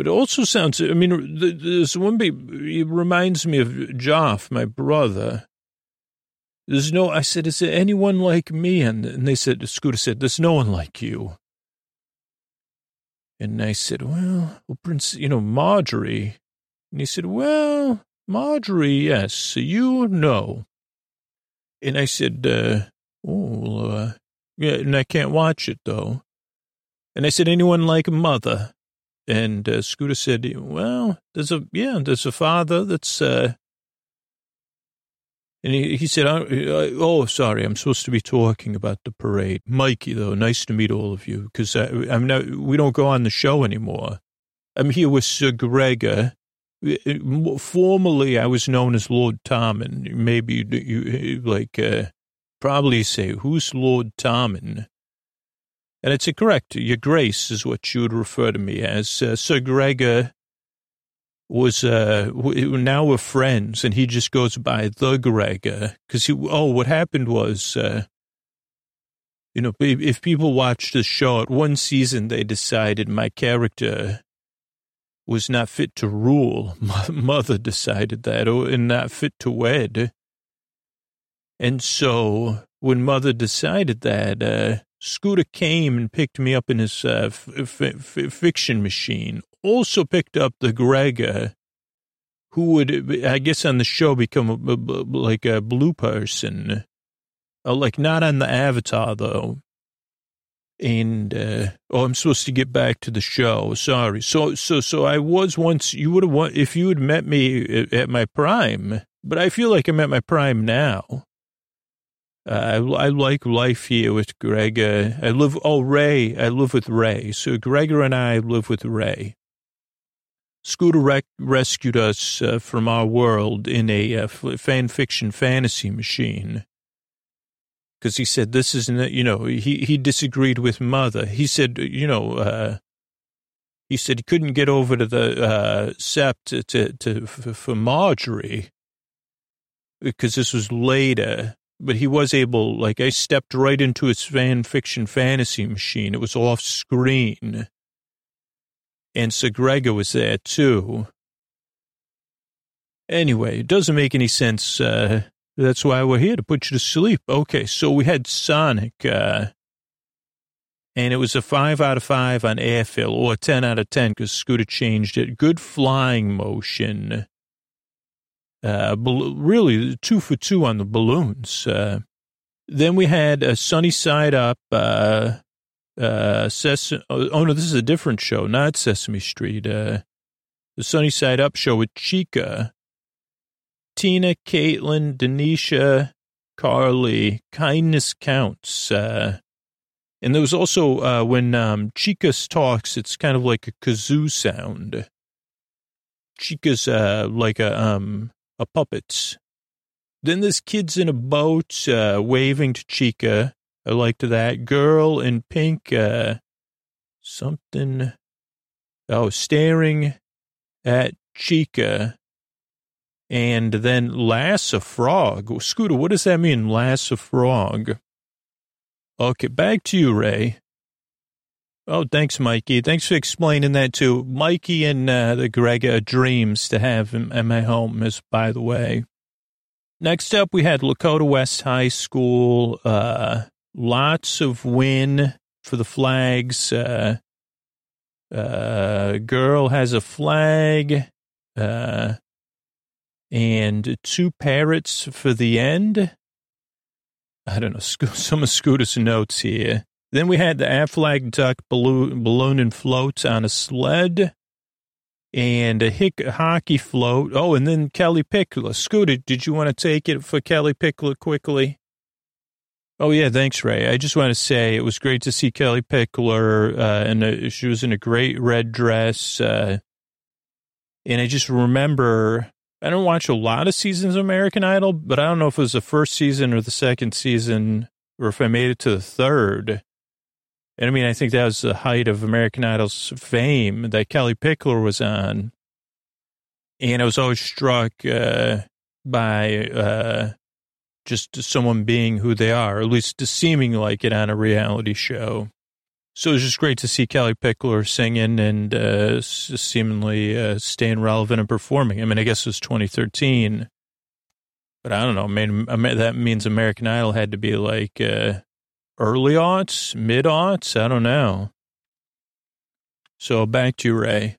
but it also sounds, I mean, there's one, be, it reminds me of Joff, my brother. There's no, I said, is there anyone like me? And, and they said, Scooter said, there's no one like you. And I said, well, well, Prince, you know, Margaery. And he said, well, Margaery, yes, you know. And I said, uh, oh, uh, yeah, and I can't watch it though. And I said, anyone like mother? And uh, Scooter said, well, there's a, yeah, there's a father that's, uh, and he, he said, oh, oh, sorry, I'm supposed to be talking about the parade. Mikey, though, nice to meet all of you, because I'm not, we don't go on the show anymore. I'm here with Sir Gregor. Formerly, I was known as Lord Tommen. Maybe you, like, uh, probably say, who's Lord Tommen? And it's correct. Your Grace is what you would refer to me as. Uh, Sir Gregor was, uh, now we're friends and he just goes by the Gregor. Cause he, oh, what happened was, uh, you know, if people watched the show at one season, they decided my character was not fit to rule. Mother decided that, oh, and not fit to wed. And so when mother decided that, uh, Scooter came and picked me up in his uh, f- f- fiction machine. Also picked up the Gregor, who would, I guess, on the show become a, a, like a blue person, uh, like not on the Avatar though. And uh, oh, I'm supposed to get back to the show. Sorry. So, so, so I was once. You would have if you had met me at, at my prime, but I feel like I'm at my prime now. Uh, I, I like life here with Greg. Uh, I live, oh, Ray, I live with Ray. So Gregor and I live with Ray. Scooter rec- rescued us uh, from our world in a uh, fan fiction fantasy machine. Because he said, this isn't, you know, he, he disagreed with mother. He said, you know, uh, he said he couldn't get over to the uh, sept to, to, for Margaery because this was later but he was able, like, I stepped right into his fan fiction fantasy machine. It was off screen. And Sir Gregor was there too. Anyway, it doesn't make any sense. Uh, that's why we're here to put you to sleep. Okay, so we had Sonic, uh, and it was a five out of five on airfill, or a 10 out of 10 because Scooter changed it. Good flying motion uh, really two for two on the balloons. Uh, then we had a Sunny Side Up, uh, uh, Ses- oh no, this is a different show, not Sesame Street. Uh, the Sunny Side Up show with Chica, Tina, Caitlin, Denisha, Carly, Kindness Counts. Uh, and there was also, uh, when um, Chica talks, it's kind of like a kazoo sound. Chica's uh, like a um, a puppets. Then this kid's in a boat, uh, waving to Chica. I liked that. Girl in pink, uh, something, oh, staring at Chica. And then lass a frog. Scooter, what does that mean, lass a frog? Okay, back to you, Ray. Oh, thanks, Mikey. Thanks for explaining that too. Mikey and uh, the Greg are dreams to have in, in my home, as by the way. Next up, we had Lakota West High School. Uh, lots of win for the flags. Uh, uh, girl has a flag. Uh, and two parrots for the end. I don't know, some of Scooter's notes here. Then we had the Aflac duck balloon, balloon and float on a sled and a hick hockey float. Oh, and then Kellie Pickler. Scooter, did you want to take it for Kellie Pickler quickly? Oh, yeah, thanks, Ray. I just want to say it was great to see Kellie Pickler, uh, and she was in a great red dress. Uh, and I just remember, I don't watch a lot of seasons of American Idol, but I don't know if it was the first season or the second season, or if I made it to the third. And I mean, I think that was the height of American Idol's fame that Kellie Pickler was on. And I was always struck uh, by uh, just someone being who they are, at least seeming like it on a reality show. So it was just great to see Kellie Pickler singing and uh, seemingly uh, staying relevant and performing. I mean, I guess it was 2013, but I don't know. I mean, that means American Idol had to be like uh, early aughts, mid aughts. I don't know. So back to you, Ray.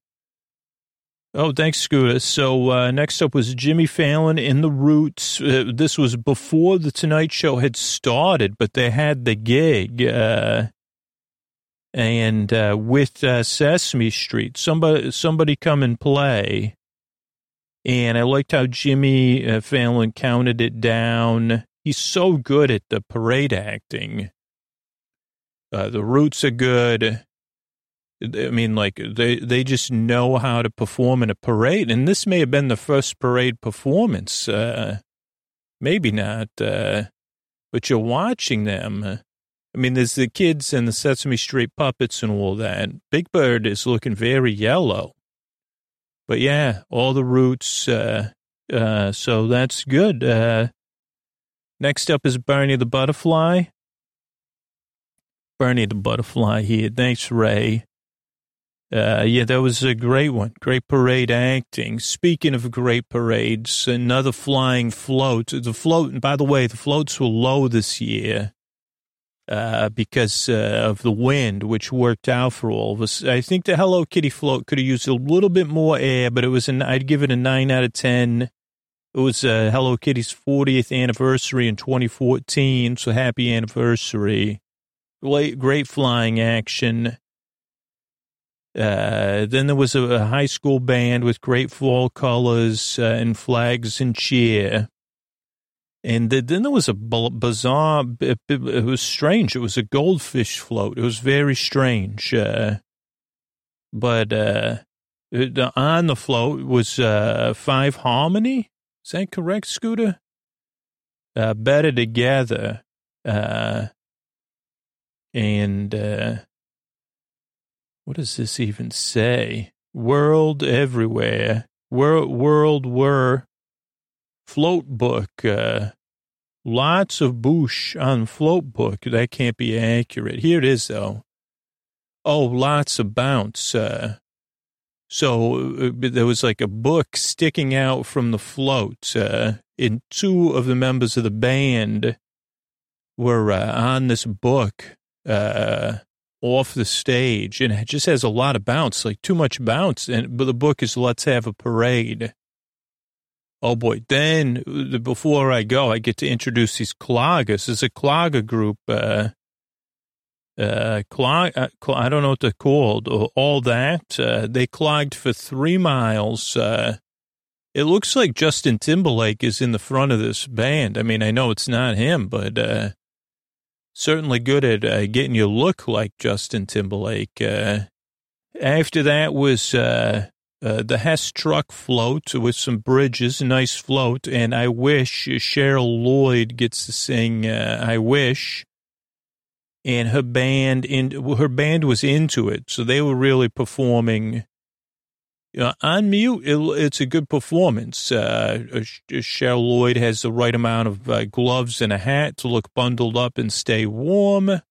Oh, thanks, Scooter. So uh, next up was Jimmy Fallon in the Roots. Uh, this was before the Tonight Show had started, but they had the gig. Uh, and uh, with uh, Sesame Street, somebody somebody come and play. And I liked how Jimmy uh, Fallon counted it down. He's so good at the parade acting. Uh, the roots are good. I mean, like they they just know how to perform in a parade, and this may have been the first parade performance. Uh, maybe not, uh, but you're watching them. I mean, there's the kids and the Sesame Street puppets and all that. Big Bird is looking very yellow, but yeah, all the roots. Uh, uh, so that's good. Uh, next up is Barney the Butterfly. Bernie the Butterfly here. Thanks, Ray. Uh, yeah, that was a great one. Great parade acting. Speaking of great parades, another flying float. The float, and by the way, the floats were low this year uh, because uh, of the wind, which worked out for all of us. I think the Hello Kitty float could have used a little bit more air, but it was an, I'd give it a nine out of 10. It was uh, Hello Kitty's 40th anniversary in 2014, so happy anniversary great, great flying action. Uh, then there was a, a, high school band with great fall colors uh, and flags and cheer. And the, then there was a bizarre, it, it, was strange. It was a goldfish float. It was very strange. Uh, but uh, on the float was uh, Fifth Harmony. Is that correct, Scooter? Uh, better together. Uh, and uh, what does this even say? World everywhere. World, world were float book. Uh, lots of boosh on float book. That can't be accurate. Here it is, though. Oh, lots of bounce. Uh, so uh, there was like a book sticking out from the float. Uh, and two of the members of the band were uh, on this book uh, off the stage, and it just has a lot of bounce, like too much bounce. And but the book is "Let's Have a Parade." Oh boy! Then before I go, I get to introduce these cloggers. It's a clogger group. Uh, uh, clog, uh, I don't know what they're called. All that uh, they clogged for three miles. Uh, it looks like Justin Timberlake is in the front of this band. I mean, I know it's not him, but uh, certainly good at uh, getting you look like Justin Timberlake. Uh, after that was uh, uh, the Hess truck float with some bridges, nice float, and I wish Cher Lloyd gets to sing uh, "I Wish." And her band in her band was into it, so they were really performing uh, on mute, it, it's a good performance. Uh, Cher Lloyd has the right amount of uh, gloves and a hat to look bundled up and stay warm.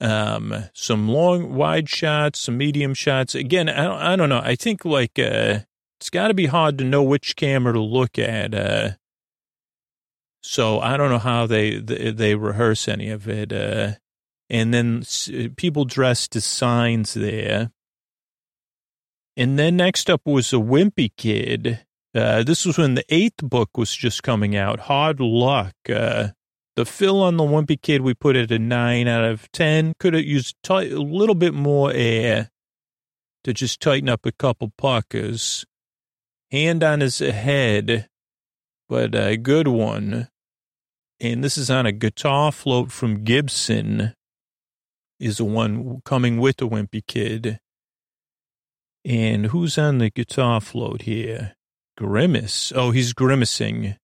Um, some long, wide shots, some medium shots. Again, I don't, I don't know. I think like, uh, it's got to be hard to know which camera to look at. Uh, so I don't know how they, they, they rehearse any of it. Uh, and then people dressed as signs there. And then next up was a wimpy kid. Uh, this was when the eighth book was just coming out. Hard luck. Uh, the fill on the wimpy kid, we put it at a nine out of 10. Could have used t- a little bit more air to just tighten up a couple puckers. Hand on his head, but a good one. And this is on a guitar float from Gibson, is the one coming with the wimpy kid. And who's on the guitar float here? Grimace. Oh, he's grimacing.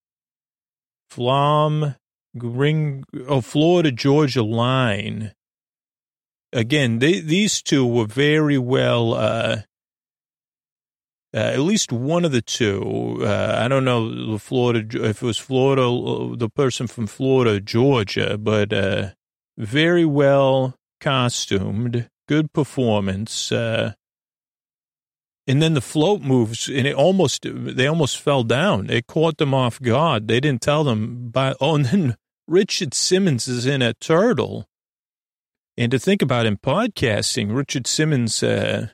Flom, Ring, oh, Florida Georgia line. Again, they, these two were very well, uh, uh, at least one of the two. Uh, I don't know the Florida, if it was Florida, the person from Florida, Georgia, but, uh, very well costumed, good performance. Uh, and then the float moves, and it almost they almost fell down. It caught them off guard. They didn't tell them. By oh, and then Richard Simmons is in a turtle. And to think about in podcasting, Richard Simmons uh,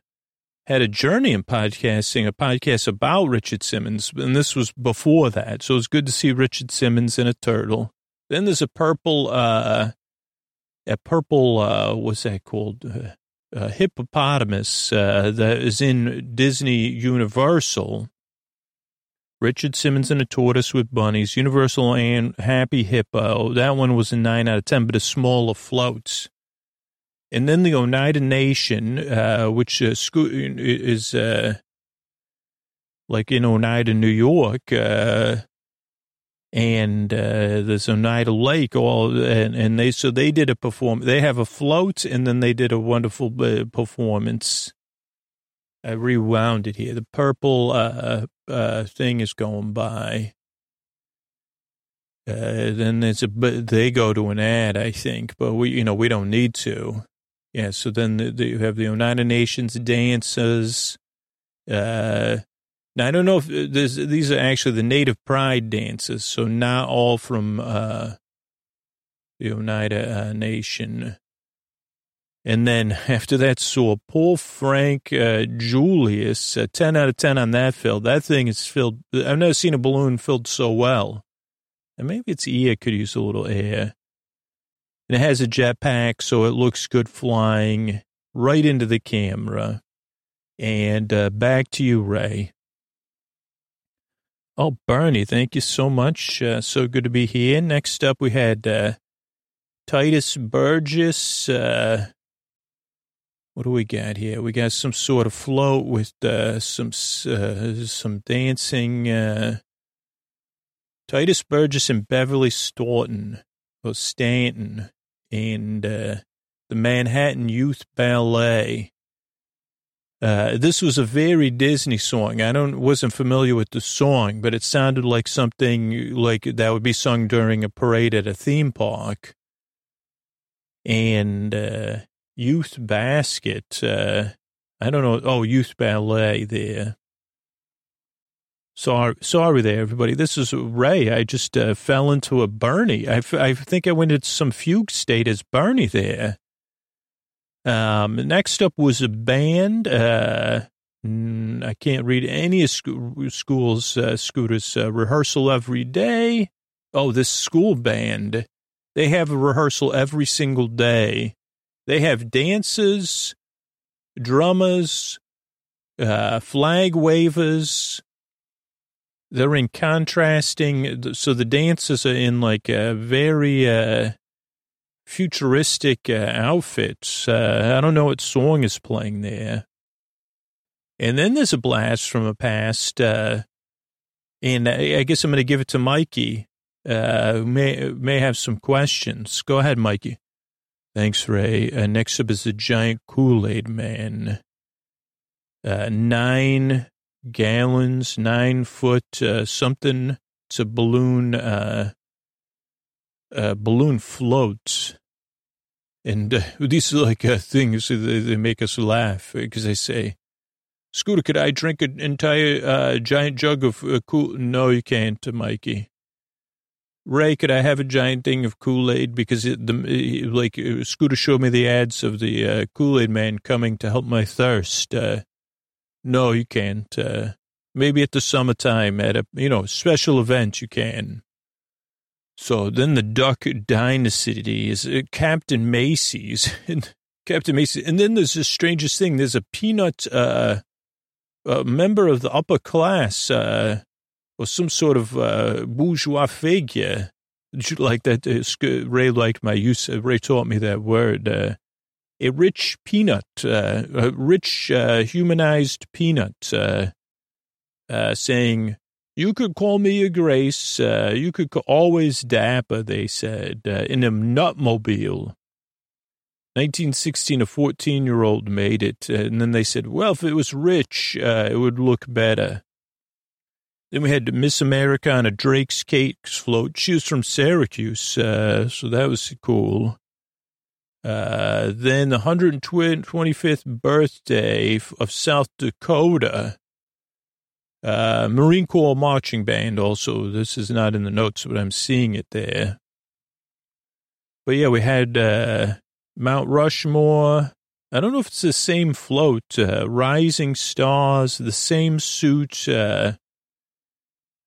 had a journey in podcasting, a podcast about Richard Simmons, and this was before that. So it's good to see Richard Simmons in a turtle. Then there's a purple, uh, a purple, uh, what's that called? Uh, hippopotamus uh, that is in Disney Universal. Richard Simmons and a tortoise with bunnies, Universal and Happy Hippo. That one was a 9 out of 10, but a smaller floats. And then the Oneida Nation, uh, which uh, is uh, like in Oneida, New York, uh, and uh, there's Oneida Lake. All and, and they so they did a perform. They have a float, and then they did a wonderful uh, performance. I rewound it here. The purple uh, uh, thing is going by. Uh, then there's a, but they go to an ad, I think, but we, you know, we don't need to. Yeah. So then the, the, you have the Oneida Nations dances. Uh, now, I don't know if uh, these are actually the native pride dances, so not all from uh, the Oneida uh, Nation. And then after that, so Paul Frank uh, Julius, uh, 10 out of 10 on that fill. That thing is filled. I've never seen a balloon filled so well. And maybe its ear could use a little air. And it has a jetpack, so it looks good flying right into the camera. And uh, back to you, Ray. Oh, Bernie, thank you so much. Uh, so good to be here. Next up, we had uh, Tituss Burgess. Uh, what do we got here? We got some sort of float with uh, some uh, some dancing. Uh, Tituss Burgess and Beverly Staunton, or Stanton, and the Manhattan Youth Ballet. Uh, this was a very Disney song. I don't wasn't familiar with the song, but it sounded like something like that would be sung during a parade at a theme park. And uh, Youth Basket, uh, I don't know. Oh, Youth Ballet there. Sorry, sorry there, everybody. This is Ray. I just uh, fell into a Bernie. I, I think I went into some fugue state as Bernie there. Um, next up was a band. Uh, I can't read any of school's uh, scooters uh, rehearsal every day. Oh, this school band. They have a rehearsal every single day. They have dances, drummers, uh, flag wavers. They're in contrasting. So the dances are in like a very, uh, futuristic uh, outfits. Uh, I don't know what song is playing there. And then there's a blast from a past, uh, and I, I guess I'm going to give it to Mikey, uh, may, may have some questions. Go ahead, Mikey. Thanks, Ray. Uh, next up is the giant Kool-Aid man. Uh, nine gallons, nine foot, uh, something. It's a balloon, uh, uh, balloon floats And uh, these are like uh, things they, they make us laugh because they say, Scooter, could I drink an entire giant jug of cool? No, you can't, Mikey. Ray, could I have a giant thing of Kool Aid? Because it, the like Scooter showed me the ads of the uh, Kool Aid man coming to help my thirst. Uh, no, you can't. Uh, maybe at the summertime at a you know special event you can. So then the Duck Dynasty is uh, Captain Macy's and Captain Macy's, and then there's the strangest thing. There's a peanut uh, a member of the upper class. Uh, or some sort of uh, bourgeois figure, like that. Uh, Ray liked my use. Uh, Ray taught me that word. Uh, a rich peanut, uh, a rich uh, humanized peanut, saying, "You could call me a Grace. you could always dapper." They said in a nutmobile. 1916, a 14 year old made it. And then they said, well, if it was rich, uh, it would look better. Then we had Miss America on a Drake's Cakes float. She was from Syracuse, uh, so that was cool. Uh, then the 125th birthday of South Dakota. Uh, Marine Corps Marching Band also. This is not in the notes, but I'm seeing it there. But yeah, we had uh, Mount Rushmore. I don't know if it's the same float. Uh, Rising Stars, the same suit. Uh,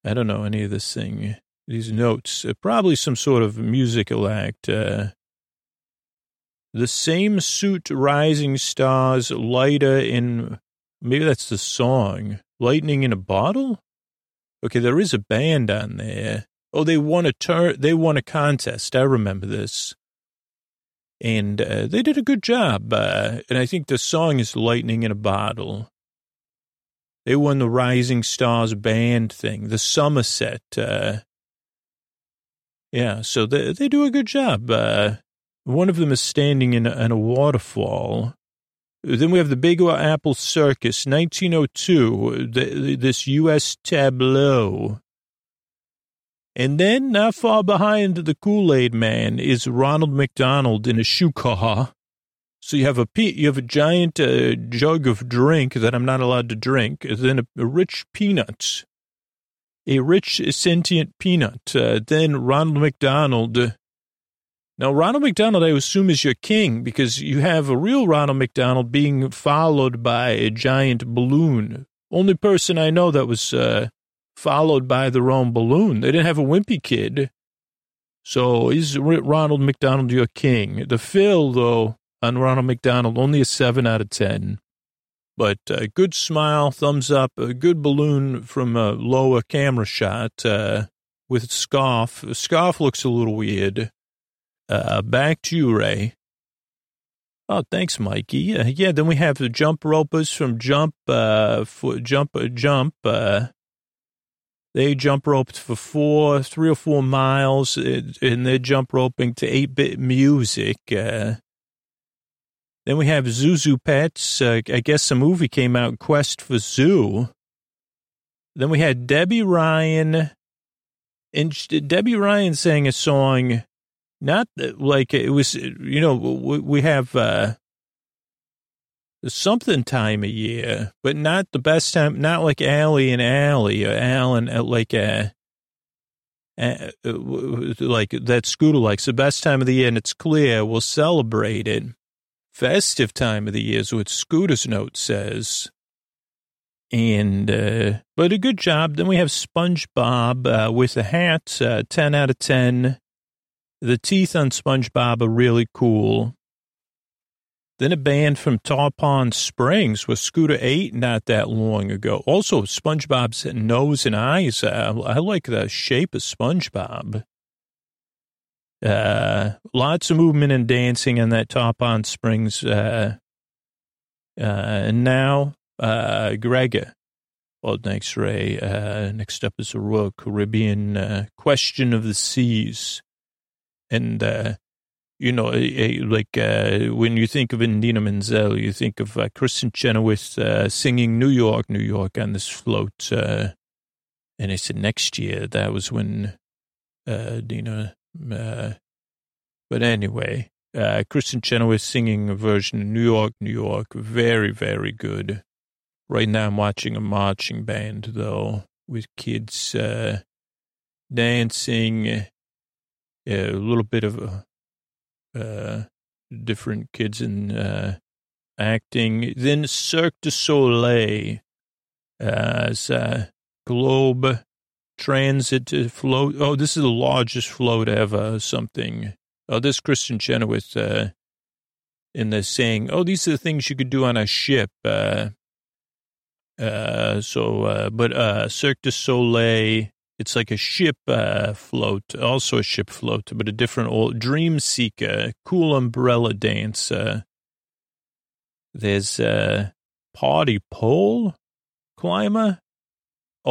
I don't know any of this thing, these notes. Uh, probably some sort of musical act. Uh, the same suit, rising stars, lighter in, maybe that's the song, lightning in a bottle? Okay, there is a band on there. Oh, they won a tur- they won a contest. I remember this. And uh, they did a good job. Uh, and I think the song is Lightning in a Bottle. They won the Rising Stars band thing, the Somerset. Uh, yeah, so they, they do a good job. Uh, one of them is standing in a, in a waterfall. Then we have the Big Apple Circus, 1902, the, this U.S. tableau. And then not far behind the Kool-Aid man is Ronald McDonald in a shoe car. So you have a you have a giant uh, jug of drink that I'm not allowed to drink, then a, a rich peanut, a rich sentient peanut. Uh, then Ronald McDonald. Uh, now Ronald McDonald, I assume, is your king because you have a real Ronald McDonald being followed by a giant balloon. Only person I know that was uh, followed by their own balloon. They didn't have a wimpy kid. So is Ronald McDonald your king? The Phil, though, on Ronald McDonald, only a seven out of 10. But a good smile, thumbs up, a good balloon from a lower camera shot uh, with scarf. Scarf looks a little weird. Uh, back to you, Ray. Oh, thanks, Mikey. Yeah, yeah. Then we have the jump ropers from Jump, uh, for Jump, uh, Jump. Uh, they jump roped for four, three or four miles, uh, and they're jump roping to eight bit music. Uh, then we have Zhu Zhu Pets. Uh, I guess a movie came out, Quest for Zhu. Then we had Debby Ryan. And Debby Ryan sang a song, not like it was, you know, we have uh, something time of year, but not the best time, not like Allie and Allie or Alan, uh, like a. Uh, uh like that scooter likes the best time of the year and it's clear we'll celebrate it festive time of the year is what Scooter's note says. And, uh, but a good job. Then we have SpongeBob uh, with a hat, uh, 10 out of 10. The teeth on SpongeBob are really cool. Then a band from Tarpon Springs with Scooter 8 not that long ago. Also, SpongeBob's nose and eyes. Uh, I like the shape of SpongeBob. Uh, lots of movement and dancing in that Tarpon Springs. Uh, uh, and now, uh, Greg. Well, Next Ray. Uh, next up is a Royal Caribbean uh, Quantum of the Seas. And, uh, you know, like uh, when you think of Idina Menzel, you think of uh, Kristin Chenoweth uh, singing New York, New York on this float. Uh, and I said next year, that was when uh, Dina uh, but anyway, Uh, Kristin Chenoweth singing a version of New York, New York. Very, very good. Right now I'm watching a marching band, though, with kids uh, dancing, uh, a little bit of uh, different kids in uh, acting. Then Cirque du Soleil as uh, Globe Transit float. Oh, this is the largest float ever, something Oh, this Kristin Chenoweth, uh, in the saying, oh, these are the things you could do on a ship. Uh, uh, so, uh, but, uh, Cirque du Soleil, it's like a ship, uh, float, also a ship float, but a different old Dream Seeker, cool umbrella dance. Uh, there's, uh, party pole climber.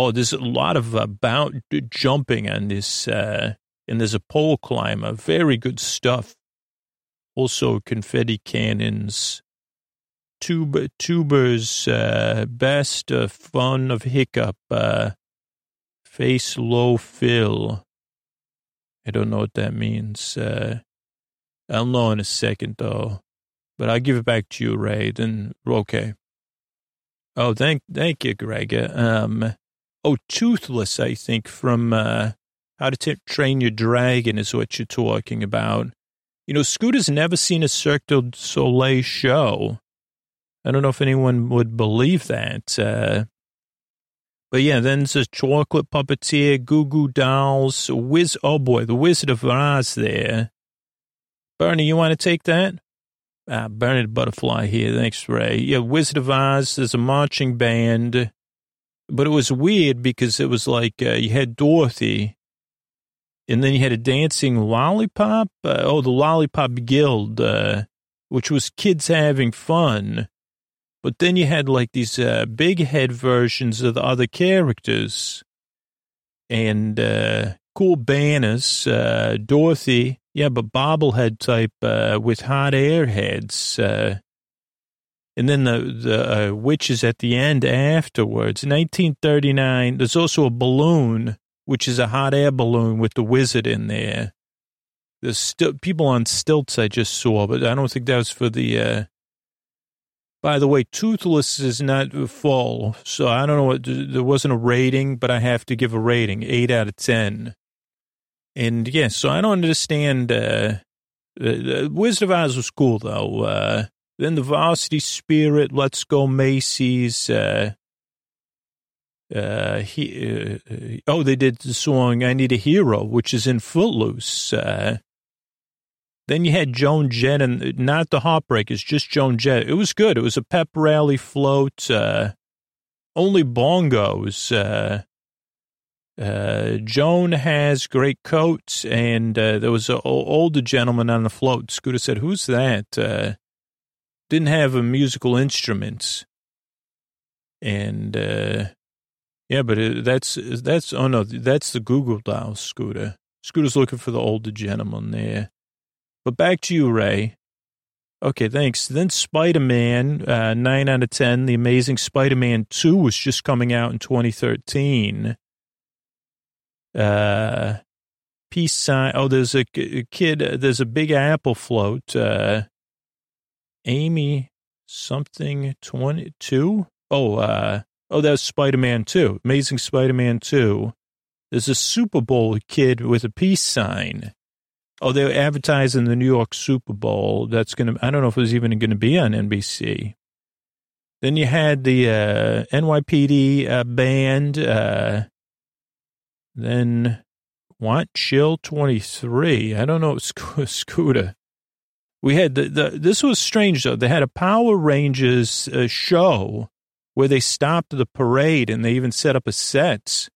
Oh, there's a lot of, uh, bound jumping on this, uh, and there's a pole climber. Very good stuff. Also, confetti cannons, tuba, tubers, uh, best uh, fun of hiccup, uh, face low fill. I don't know what that means. Uh, I'll know in a second, though. But I'll give it back to you, Ray. Then, okay. Oh, thank, thank you, Greg. Um, oh, Toothless, I think, from, uh, how to t- Train Your Dragon is what you're talking about. You know, Scooter's never seen a Cirque du Soleil show. I don't know if anyone would believe that. Uh, but yeah, then there's a chocolate puppeteer, Goo Goo Dolls, Wiz. Oh boy, the Wizard of Oz there. Bernie, you want to take that? Ah, Bernard Butterfly here. Thanks, Ray. Yeah, Wizard of Oz. There's a marching band, but it was weird because it was like uh, you had Dorothy, and then you had a dancing lollipop. Uh, oh, the Lollipop Guild, uh, which was kids having fun. But then you had like these uh, big head versions of the other characters and uh, cool banners. Uh, Dorothy, yeah, but bobblehead type with hot air heads. And then the the witches at the end afterwards. 1939. There's also a balloon which is a hot air balloon with the wizard in there. There's still people on stilts I just saw, but I don't think that was for the. Uh... By the way, Toothless is not full, so I don't know what. There wasn't a rating, but I have to give a rating, eight out of ten. And yeah, so I don't understand. Uh, the Wizard of Oz was cool though. Uh, then the Varsity Spirit, Let's Go Macy's. Uh, uh, he, uh, oh, they did the song I Need a Hero, which is in Footloose. Uh, then you had Joan Jett and not the Heartbreakers, just Joan Jett. It was good. It was a pep rally float, uh, only bongos. Uh, uh, Joan has great coats, and uh, there was an older gentleman on the float. Scooter said, Who's that? Uh, didn't have a musical instruments. And uh, yeah, but it, that's that's oh no, that's the Google Doll scooter. Scooter's looking for the older gentleman there. But back to you, Ray. Okay, thanks. Then Spider Man, uh, nine out of ten. The Amazing Spider Man Two was just coming out in 2013. Uh, peace sign. Oh, there's a, a kid. Uh, there's a Big Apple float. Uh, Amy something twenty two. Oh, uh, Oh, that was Spider Man 2, Amazing Spider Man 2. There's a Super Bowl kid with a peace sign. Oh, they are advertising the New York Super Bowl. That's going to, I don't know if it was even going to be on NBC. Then you had the uh, NYPD uh, band. Uh, then what? Chill 23. I don't know. Sc- Scooter. We had the, the, this was strange though. They had a Power Rangers uh, show where they stopped the parade and they even set up a set.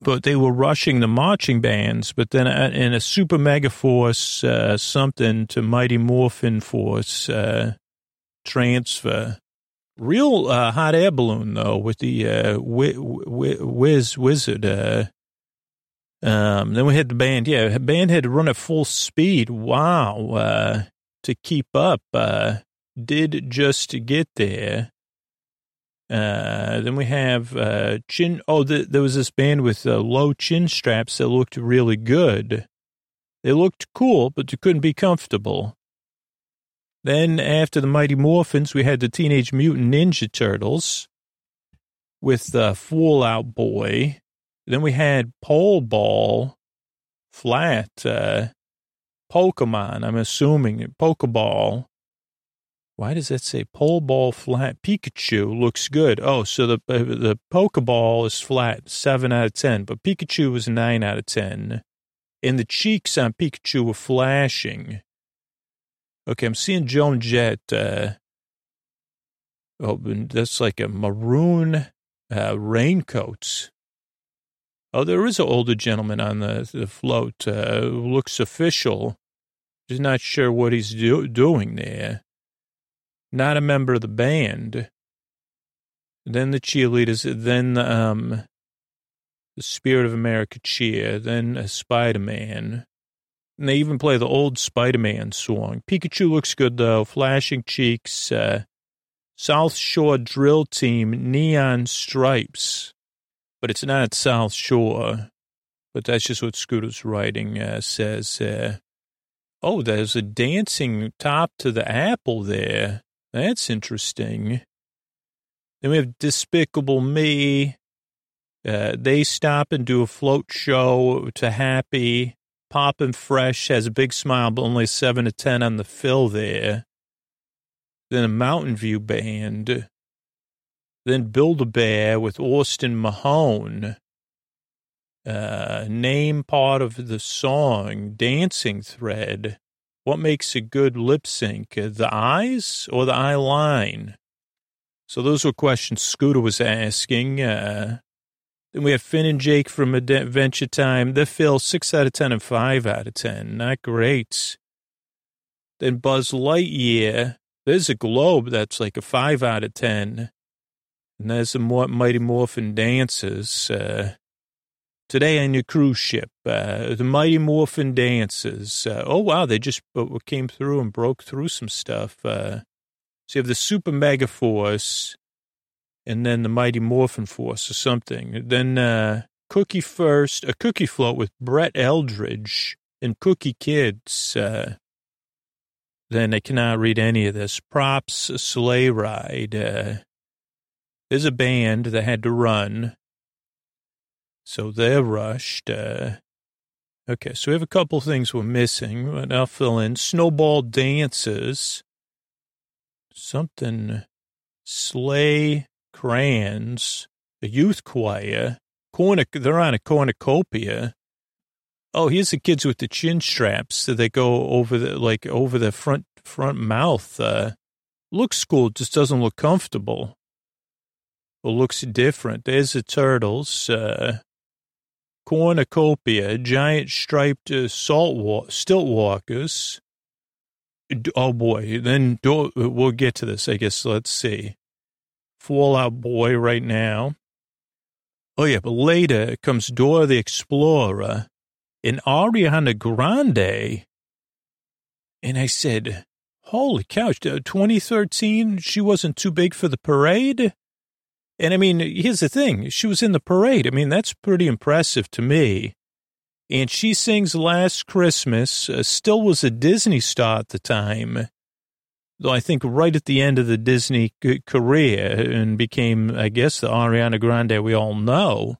But they were rushing the marching bands, but then uh, in a super mega force, uh, something to Mighty Morphin Force uh, transfer. Real uh, hot air balloon though, with the uh, whiz wizard. Uh, um, then we had the band. Yeah, band had to run at full speed. Wow, uh, to keep up. Uh, did just get there. Uh, then we have uh, chin. Oh, the, there was this band with uh, low chin straps that looked really good. They looked cool, but they couldn't be comfortable. Then after the Mighty Morphins, we had the Teenage Mutant Ninja Turtles with the Fall Out Boy. Then we had Pole Ball, Flat, uh, Pokemon, I'm assuming, Pokeball. Why does that say pole ball flat? Pikachu looks good. Oh, so the uh, the Pokeball is flat, seven out of ten, but Pikachu was nine out of ten, and the cheeks on Pikachu were flashing. Okay, I'm seeing Joan Jett. Uh, oh, that's like a maroon uh, raincoat. Oh, there is an older gentleman on the, the float. Uh, looks official. Just not sure what he's do, doing there. Not a member of the band. Then the cheerleaders. Then um, the Spirit of America cheer. Then a Spider Man. And they even play the old Spider-Man song. Pikachu looks good though. Flashing cheeks. Uh, South Shore Drill Team Neon Stripes. But it's not South Shore. But that's just what Scooter's writing uh, says. Uh, oh, there's a dancing top to the apple there. That's interesting. Then we have Despicable Me. Uh, they stop and do a float show to Happy. Poppin' Fresh has a big smile, but only seven to ten on the fill there. Then a Mountain View band. Then Build a Bear with Austin Mahone. Uh, name part of the song, Dancing Thread. What makes a good lip sync? Uh, the eyes or the eye line? So those were questions Scooter was asking. Uh, then we have Finn and Jake from Adventure Time. They fill six out of 10 and five out of 10. Not great. Then Buzz Lightyear. There's a globe that's like a five out of 10. And there's the Mighty Morphin Dances. Uh, today on your cruise ship, uh, the Mighty Morphin Dances. Uh, oh, wow. They just came through and broke through some stuff. Uh, so you have the Super Mega Force and then the Mighty Morphin Force or something. Then uh, Cookie First, a cookie float with Brett Eldredge and Cookie Kids. Uh, then I cannot read any of this. Props, sleigh ride. Uh, there's a band that had to run. So they're rushed. Uh, okay, so we have a couple things we're missing, but I'll fill in. Snowball dances. Something. Sleigh crayons, a youth choir, cornic, they're on a cornucopia. Oh, here's the kids with the chin straps so they go over the, like over the front, front mouth. Uh, looks cool, just doesn't look comfortable. Looks different. There's the turtles, uh, cornucopia, giant striped uh, salt wa- stilt walkers. Oh boy, then do, we'll get to this, I guess. Let's see. Fall Out Boy right now. Oh, yeah, but later comes Dora the Explorer and Ariana Grande. And I said, holy cow, 2013, she wasn't too big for the parade? And I mean, here's the thing. She was in the parade. I mean, that's pretty impressive to me. And she sings Last Christmas, uh, still was a Disney star at the time though I think right at the end of the Disney career and became, I guess, the Ariana Grande we all know.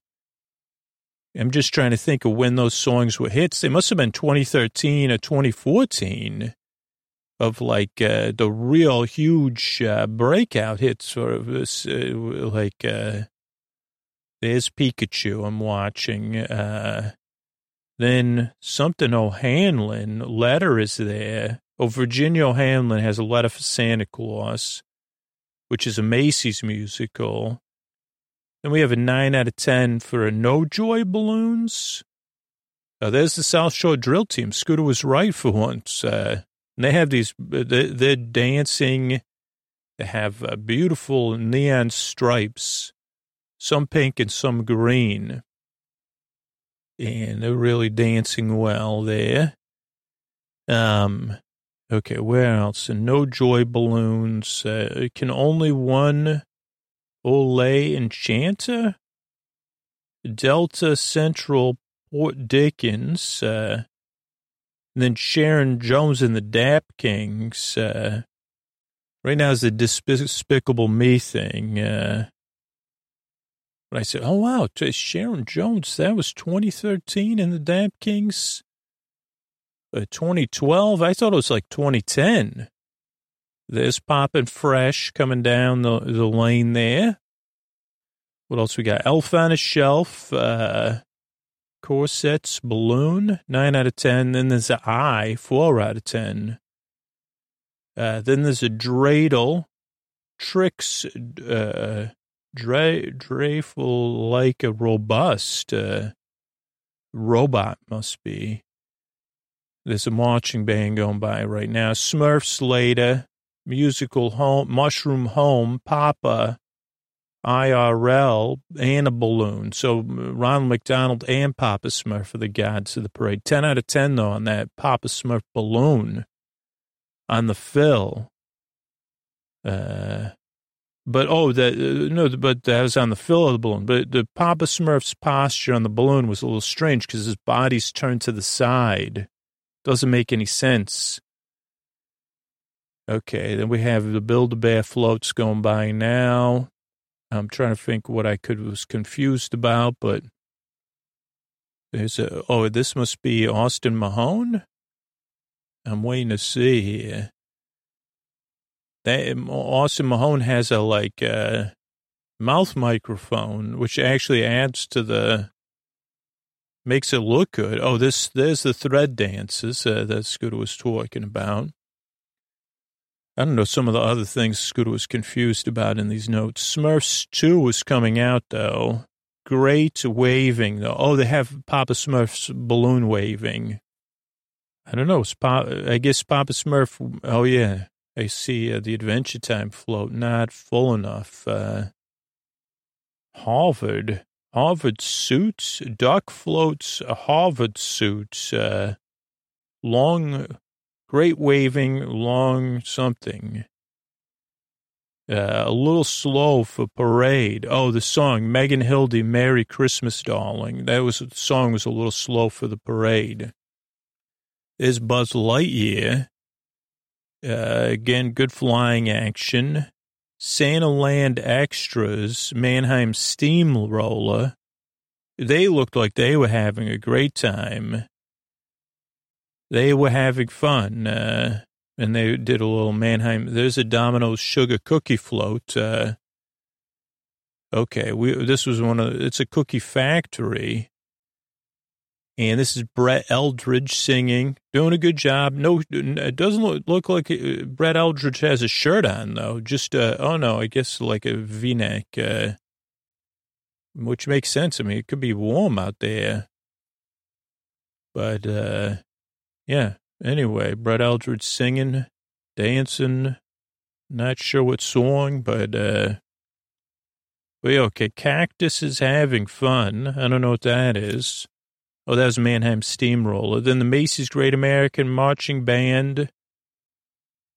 I'm just trying to think of when those songs were hits. They must have been 2013 or 2014 of like uh, the real huge uh, breakout hits sort of this, uh, like, uh, there's Pikachu I'm watching. Uh, then something O'Hanlon letter is there. Oh, Virginia O'Hanlon has a letter for Santa Claus, which is a Macy's musical. Then we have a nine out of 10 for a No Joy Balloons. Uh, there's the South Shore Drill Team. Scooter was right for once. Uh, they have these, they're dancing. They have uh, beautiful neon stripes, some pink and some green. And they're really dancing well there. Um, Okay, where else? No joy balloons. Uh, can only one Olay Enchanter? Delta Central Port Dickens. Uh, And then Sharon Jones and the Dap Kings. Uh, right now is the Despicable Me thing. Uh, but I said, oh, wow, Sharon Jones, that was 2013 in the Dap Kings. Uh, 2012, I thought it was like 2010. This Poppin' Fresh coming down the, the lane there. What else we got? Elf on a Shelf, uh, Corsets, Balloon, 9 out of 10. Then there's a I, 4 out of 10. Uh, then there's a Dreidel, Tricks, uh, Dreyful like a robust, uh, robot must be. There's a marching band going by right now. Smurfs later, musical home, mushroom home, Papa, IRL, and a balloon. So Ronald McDonald and Papa Smurf are the gods of the parade. 10 out of 10, though, on that Papa Smurf balloon on the fill. Uh, but oh, that uh, no, but that was on the fill of the balloon. But the Papa Smurf's posture on the balloon was a little strange because his body's turned to the side. Doesn't make any sense. Okay, then we have the Build-A-Bear floats going by now. I'm trying to think what I could was confused about, but there's a oh, this must be Austin Mahone. I'm waiting to see here. That Austin Mahone has a like uh, mouth microphone, which actually adds to the makes it look good. Oh, this there's the thread dances uh, that Scooter was talking about. I don't know some of the other things Scooter was confused about in these notes. Smurfs 2 was coming out, though. Great waving, though. Oh, they have Papa Smurf's balloon waving. I don't know. I guess Papa Smurf. Oh, yeah. I see uh, the Adventure Time float not full enough. Uh, Harvard. Harvard suits. Duck floats. Harvard suits. Uh, long Great waving, long something. Uh, a little slow for parade. Oh, the song Megan Hilty, "Merry Christmas, Darling." That was the song was a little slow for the parade. There's Buzz Lightyear. Uh, again, good flying action. Santa Land extras, Mannheim Steamroller. They looked like they were having a great time they were having fun, uh, and they did a little Mannheim. There's a Domino's sugar cookie float. Uh, okay, we this was one of it's a cookie factory, and this is Brett Eldredge singing, doing a good job. No, it doesn't look, look like uh, Brett Eldredge has a shirt on though. Just uh, oh no, I guess like a V-neck, uh, which makes sense. I mean, it could be warm out there, but. uh yeah. Anyway, Brett Eldredge singing, dancing, not sure what song, but, uh, well, okay, Cactus is having fun. I don't know what that is. Oh, that was Mannheim Steamroller. Then the Macy's Great American Marching Band.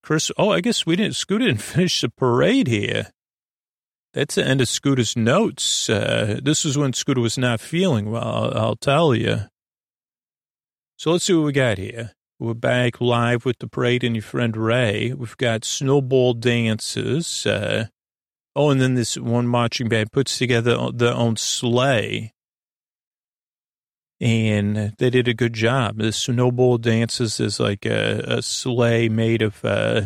Chris, oh, I guess we didn't, Scooter didn't finish the parade here. That's the end of Scooter's notes. Uh, this was when Scooter was not feeling well, I'll, I'll tell you. So let's see what we got here. We're back live with the parade and your friend Ray. We've got snowball dances. Uh, oh, and then this one marching band puts together their own sleigh. And they did a good job. The snowball dances is like a, a sleigh made of uh,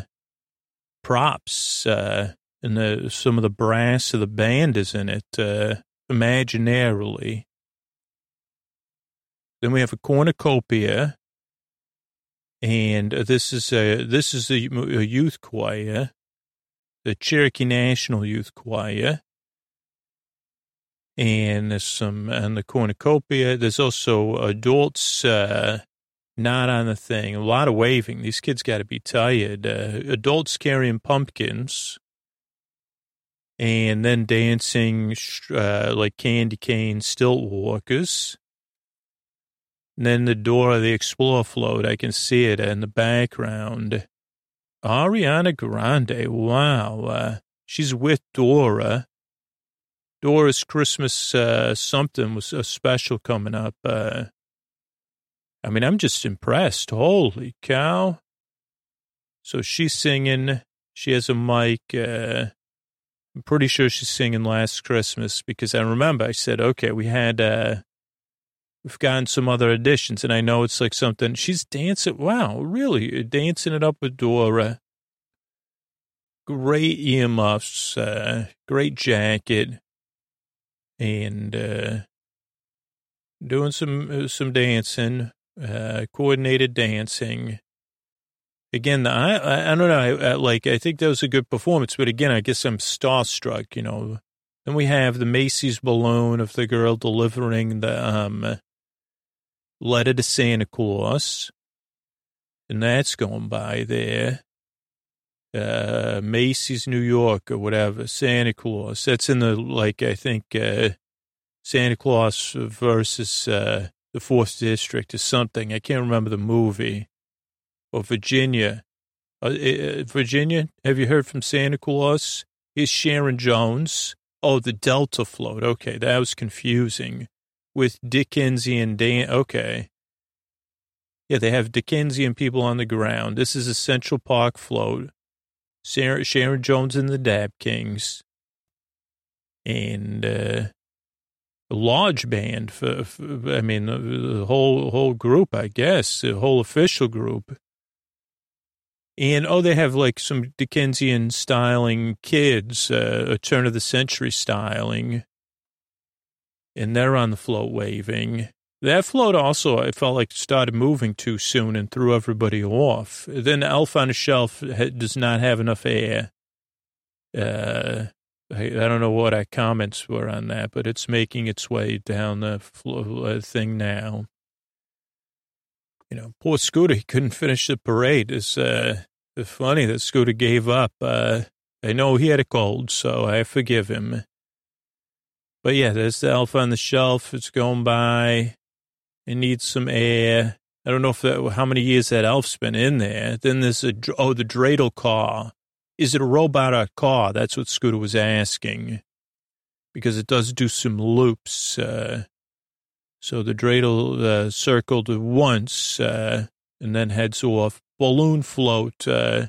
props. Uh, and the, some of the brass of the band is in it uh, imaginarily. Then we have a cornucopia, and this is a this is a, a youth choir, the Cherokee National Youth Choir, and there's some on the cornucopia. There's also adults uh, not on the thing. A lot of waving. These kids got to be tired. Uh, adults carrying pumpkins and then dancing uh, like candy cane stilt walkers. And then the Dora the Explorer float, I can see it in the background. Ariana Grande, wow. Uh, she's with Dora. Dora's Christmas uh, something was a special coming up. Uh, I mean, I'm just impressed. Holy cow. So she's singing. She has a mic. Uh, I'm pretty sure she's singing Last Christmas because I remember I said, okay, we had, uh, we've gotten some other additions and I know it's like something she's dancing. Wow, really dancing it up with Dora. Great earmuffs, uh, great jacket and, uh, doing some, uh, some dancing, uh, coordinated dancing again, I, I, I don't know. I, I, like, I think that was a good performance, but again, I guess I'm starstruck, you know. Then we have the Macy's balloon of the girl delivering the um, letter to Santa Claus. And that's going by there. Uh, Macy's, New York, or whatever, Santa Claus. That's in the, like, I think, uh, Santa Claus versus uh, the fourth district or something. I can't remember the movie or Virginia. Uh, uh, Virginia, have you heard from Santa Claus? Here's Sharon Jones. Oh, the Delta float. Okay, that was confusing. With Dickensian Dan. Okay. Yeah, they have Dickensian people on the ground. This is a Central Park float. Sarah, Sharon Jones and the Dap Kings. And uh, a large band for, for I mean, the whole whole group, I guess, the whole official group. And oh, they have like some Dickensian styling kids, uh, a turn of the century styling. And they're on the float waving. That float also, I felt like started moving too soon and threw everybody off. Then Elf on a Shelf does not have enough air. Uh, I, I don't know what our comments were on that, but it's making its way down the floor, uh, thing now. You know, poor Scooter, he couldn't finish the parade. It's, uh, funny that Scooter gave up. Uh, I know he had a cold, so I forgive him. But yeah, there's the elf on the shelf. It's going by. It needs some air. I don't know if that, how many years that elf's been in there. Then there's a, oh, the dreidel car. Is it a robot or a car? That's what Scooter was asking. Because it does do some loops. Uh, so the dreidel uh, circled once uh, and then heads off balloon float. Uh,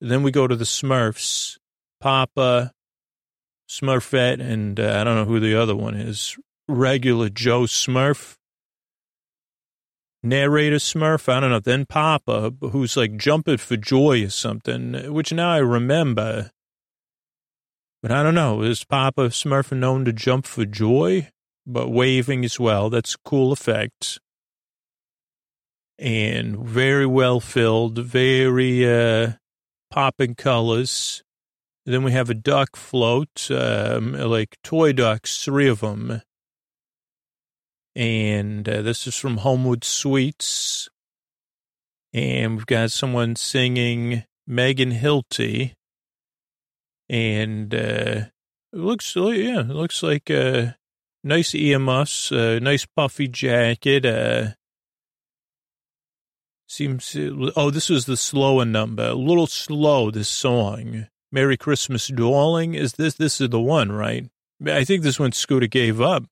then we go to the Smurfs, Papa, Smurfette, and uh, I don't know who the other one is. Regular Joe Smurf, narrator Smurf. I don't know. Then Papa, who's like jumping for joy or something, which now I remember. But I don't know. Is Papa Smurf known to jump for joy? But waving as well. That's a cool effect and very well filled, very uh, popping colors. Then we have a duck float, um, like toy ducks, three of them. And uh, this is from Homewood Suites. And we've got someone singing Megan Hilty. And uh, it looks, yeah, it looks like a nice earmuffs, a nice puffy jacket, uh, Seems, oh, this was the slower number. A little slow, this song. Merry Christmas, Darling. Is this, this is the one, right? I think this one Scooter gave up.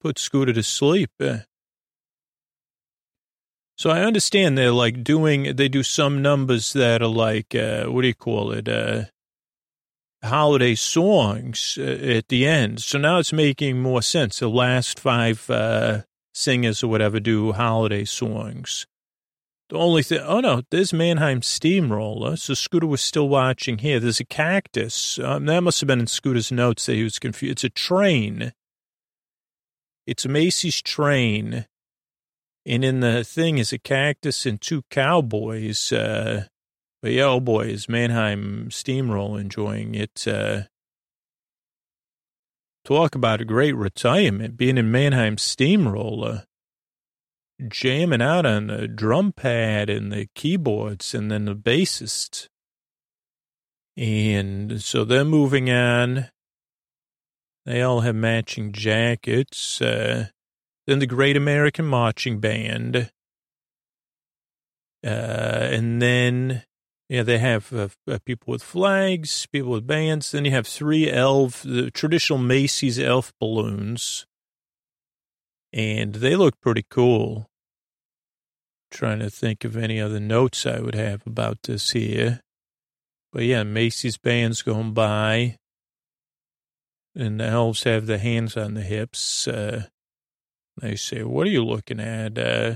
Put Scooter to sleep. Eh. So I understand they're like doing, they do some numbers that are like, uh, what do you call it? Uh, holiday songs uh, at the end. So now it's making more sense. The last five uh, singers or whatever do holiday songs. The only thing, oh no, there's Mannheim Steamroller. So Scooter was still watching here. There's a cactus. Um, that must have been in Scooter's notes that he was confused. It's a train. It's Macy's train. And in the thing is a cactus and two cowboys. Uh, but yeah, oh boy, is Mannheim Steamroller enjoying it. Uh, talk about a great retirement, being in Mannheim Steamroller jamming out on the drum pad and the keyboards and then the bassist. And so they're moving on. They all have matching jackets. Uh, then the Great American Marching Band. Uh, and then, yeah, they have uh, uh people with flags, people with bands. Then you have three elf, the traditional Macy's elf balloons and they look pretty cool. trying to think of any other notes I would have about this here. But yeah, Macy's band's going by. And the elves have the hands on the hips. Uh, they say, What are you looking at? Uh,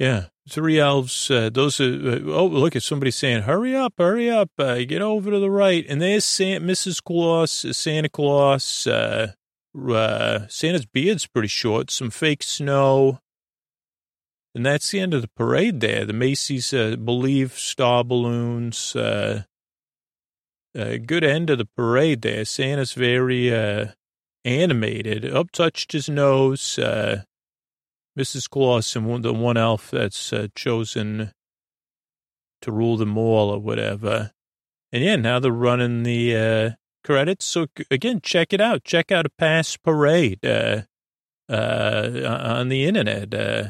yeah, three elves. Uh, those are, uh, oh, look at somebody saying, hurry up, hurry up, uh, get over to the right. And there's Santa, Mrs. Claus, Santa Claus. Uh, Santa's beard's pretty short, some fake snow. And that's the end of the parade there. The Macy's uh, Believe star balloons. Uh, uh, good end of the parade there. Santa's very uh, animated. Up touched his nose. Uh, Mrs. Claus and the one elf that's uh, chosen to rule them all or whatever. And yeah, now they're running the uh, credits. So again, check it out. Check out a past parade uh, uh, on the internet. Uh,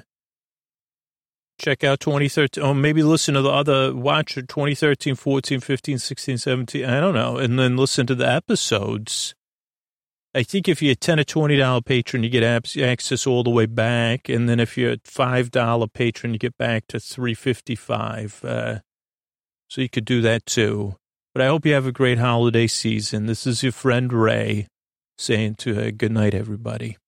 check out 2013. Oh, maybe listen to the other, watch 2013, 14, 15, 16, 17. I don't know. And then listen to the episodes I think if you're a ten or twenty dollar patron, you get access all the way back, and then if you're a five dollar patron, you get back to three fifty five. Uh, so you could do that too. But I hope you have a great holiday season. This is your friend Ray saying to uh, good night, everybody.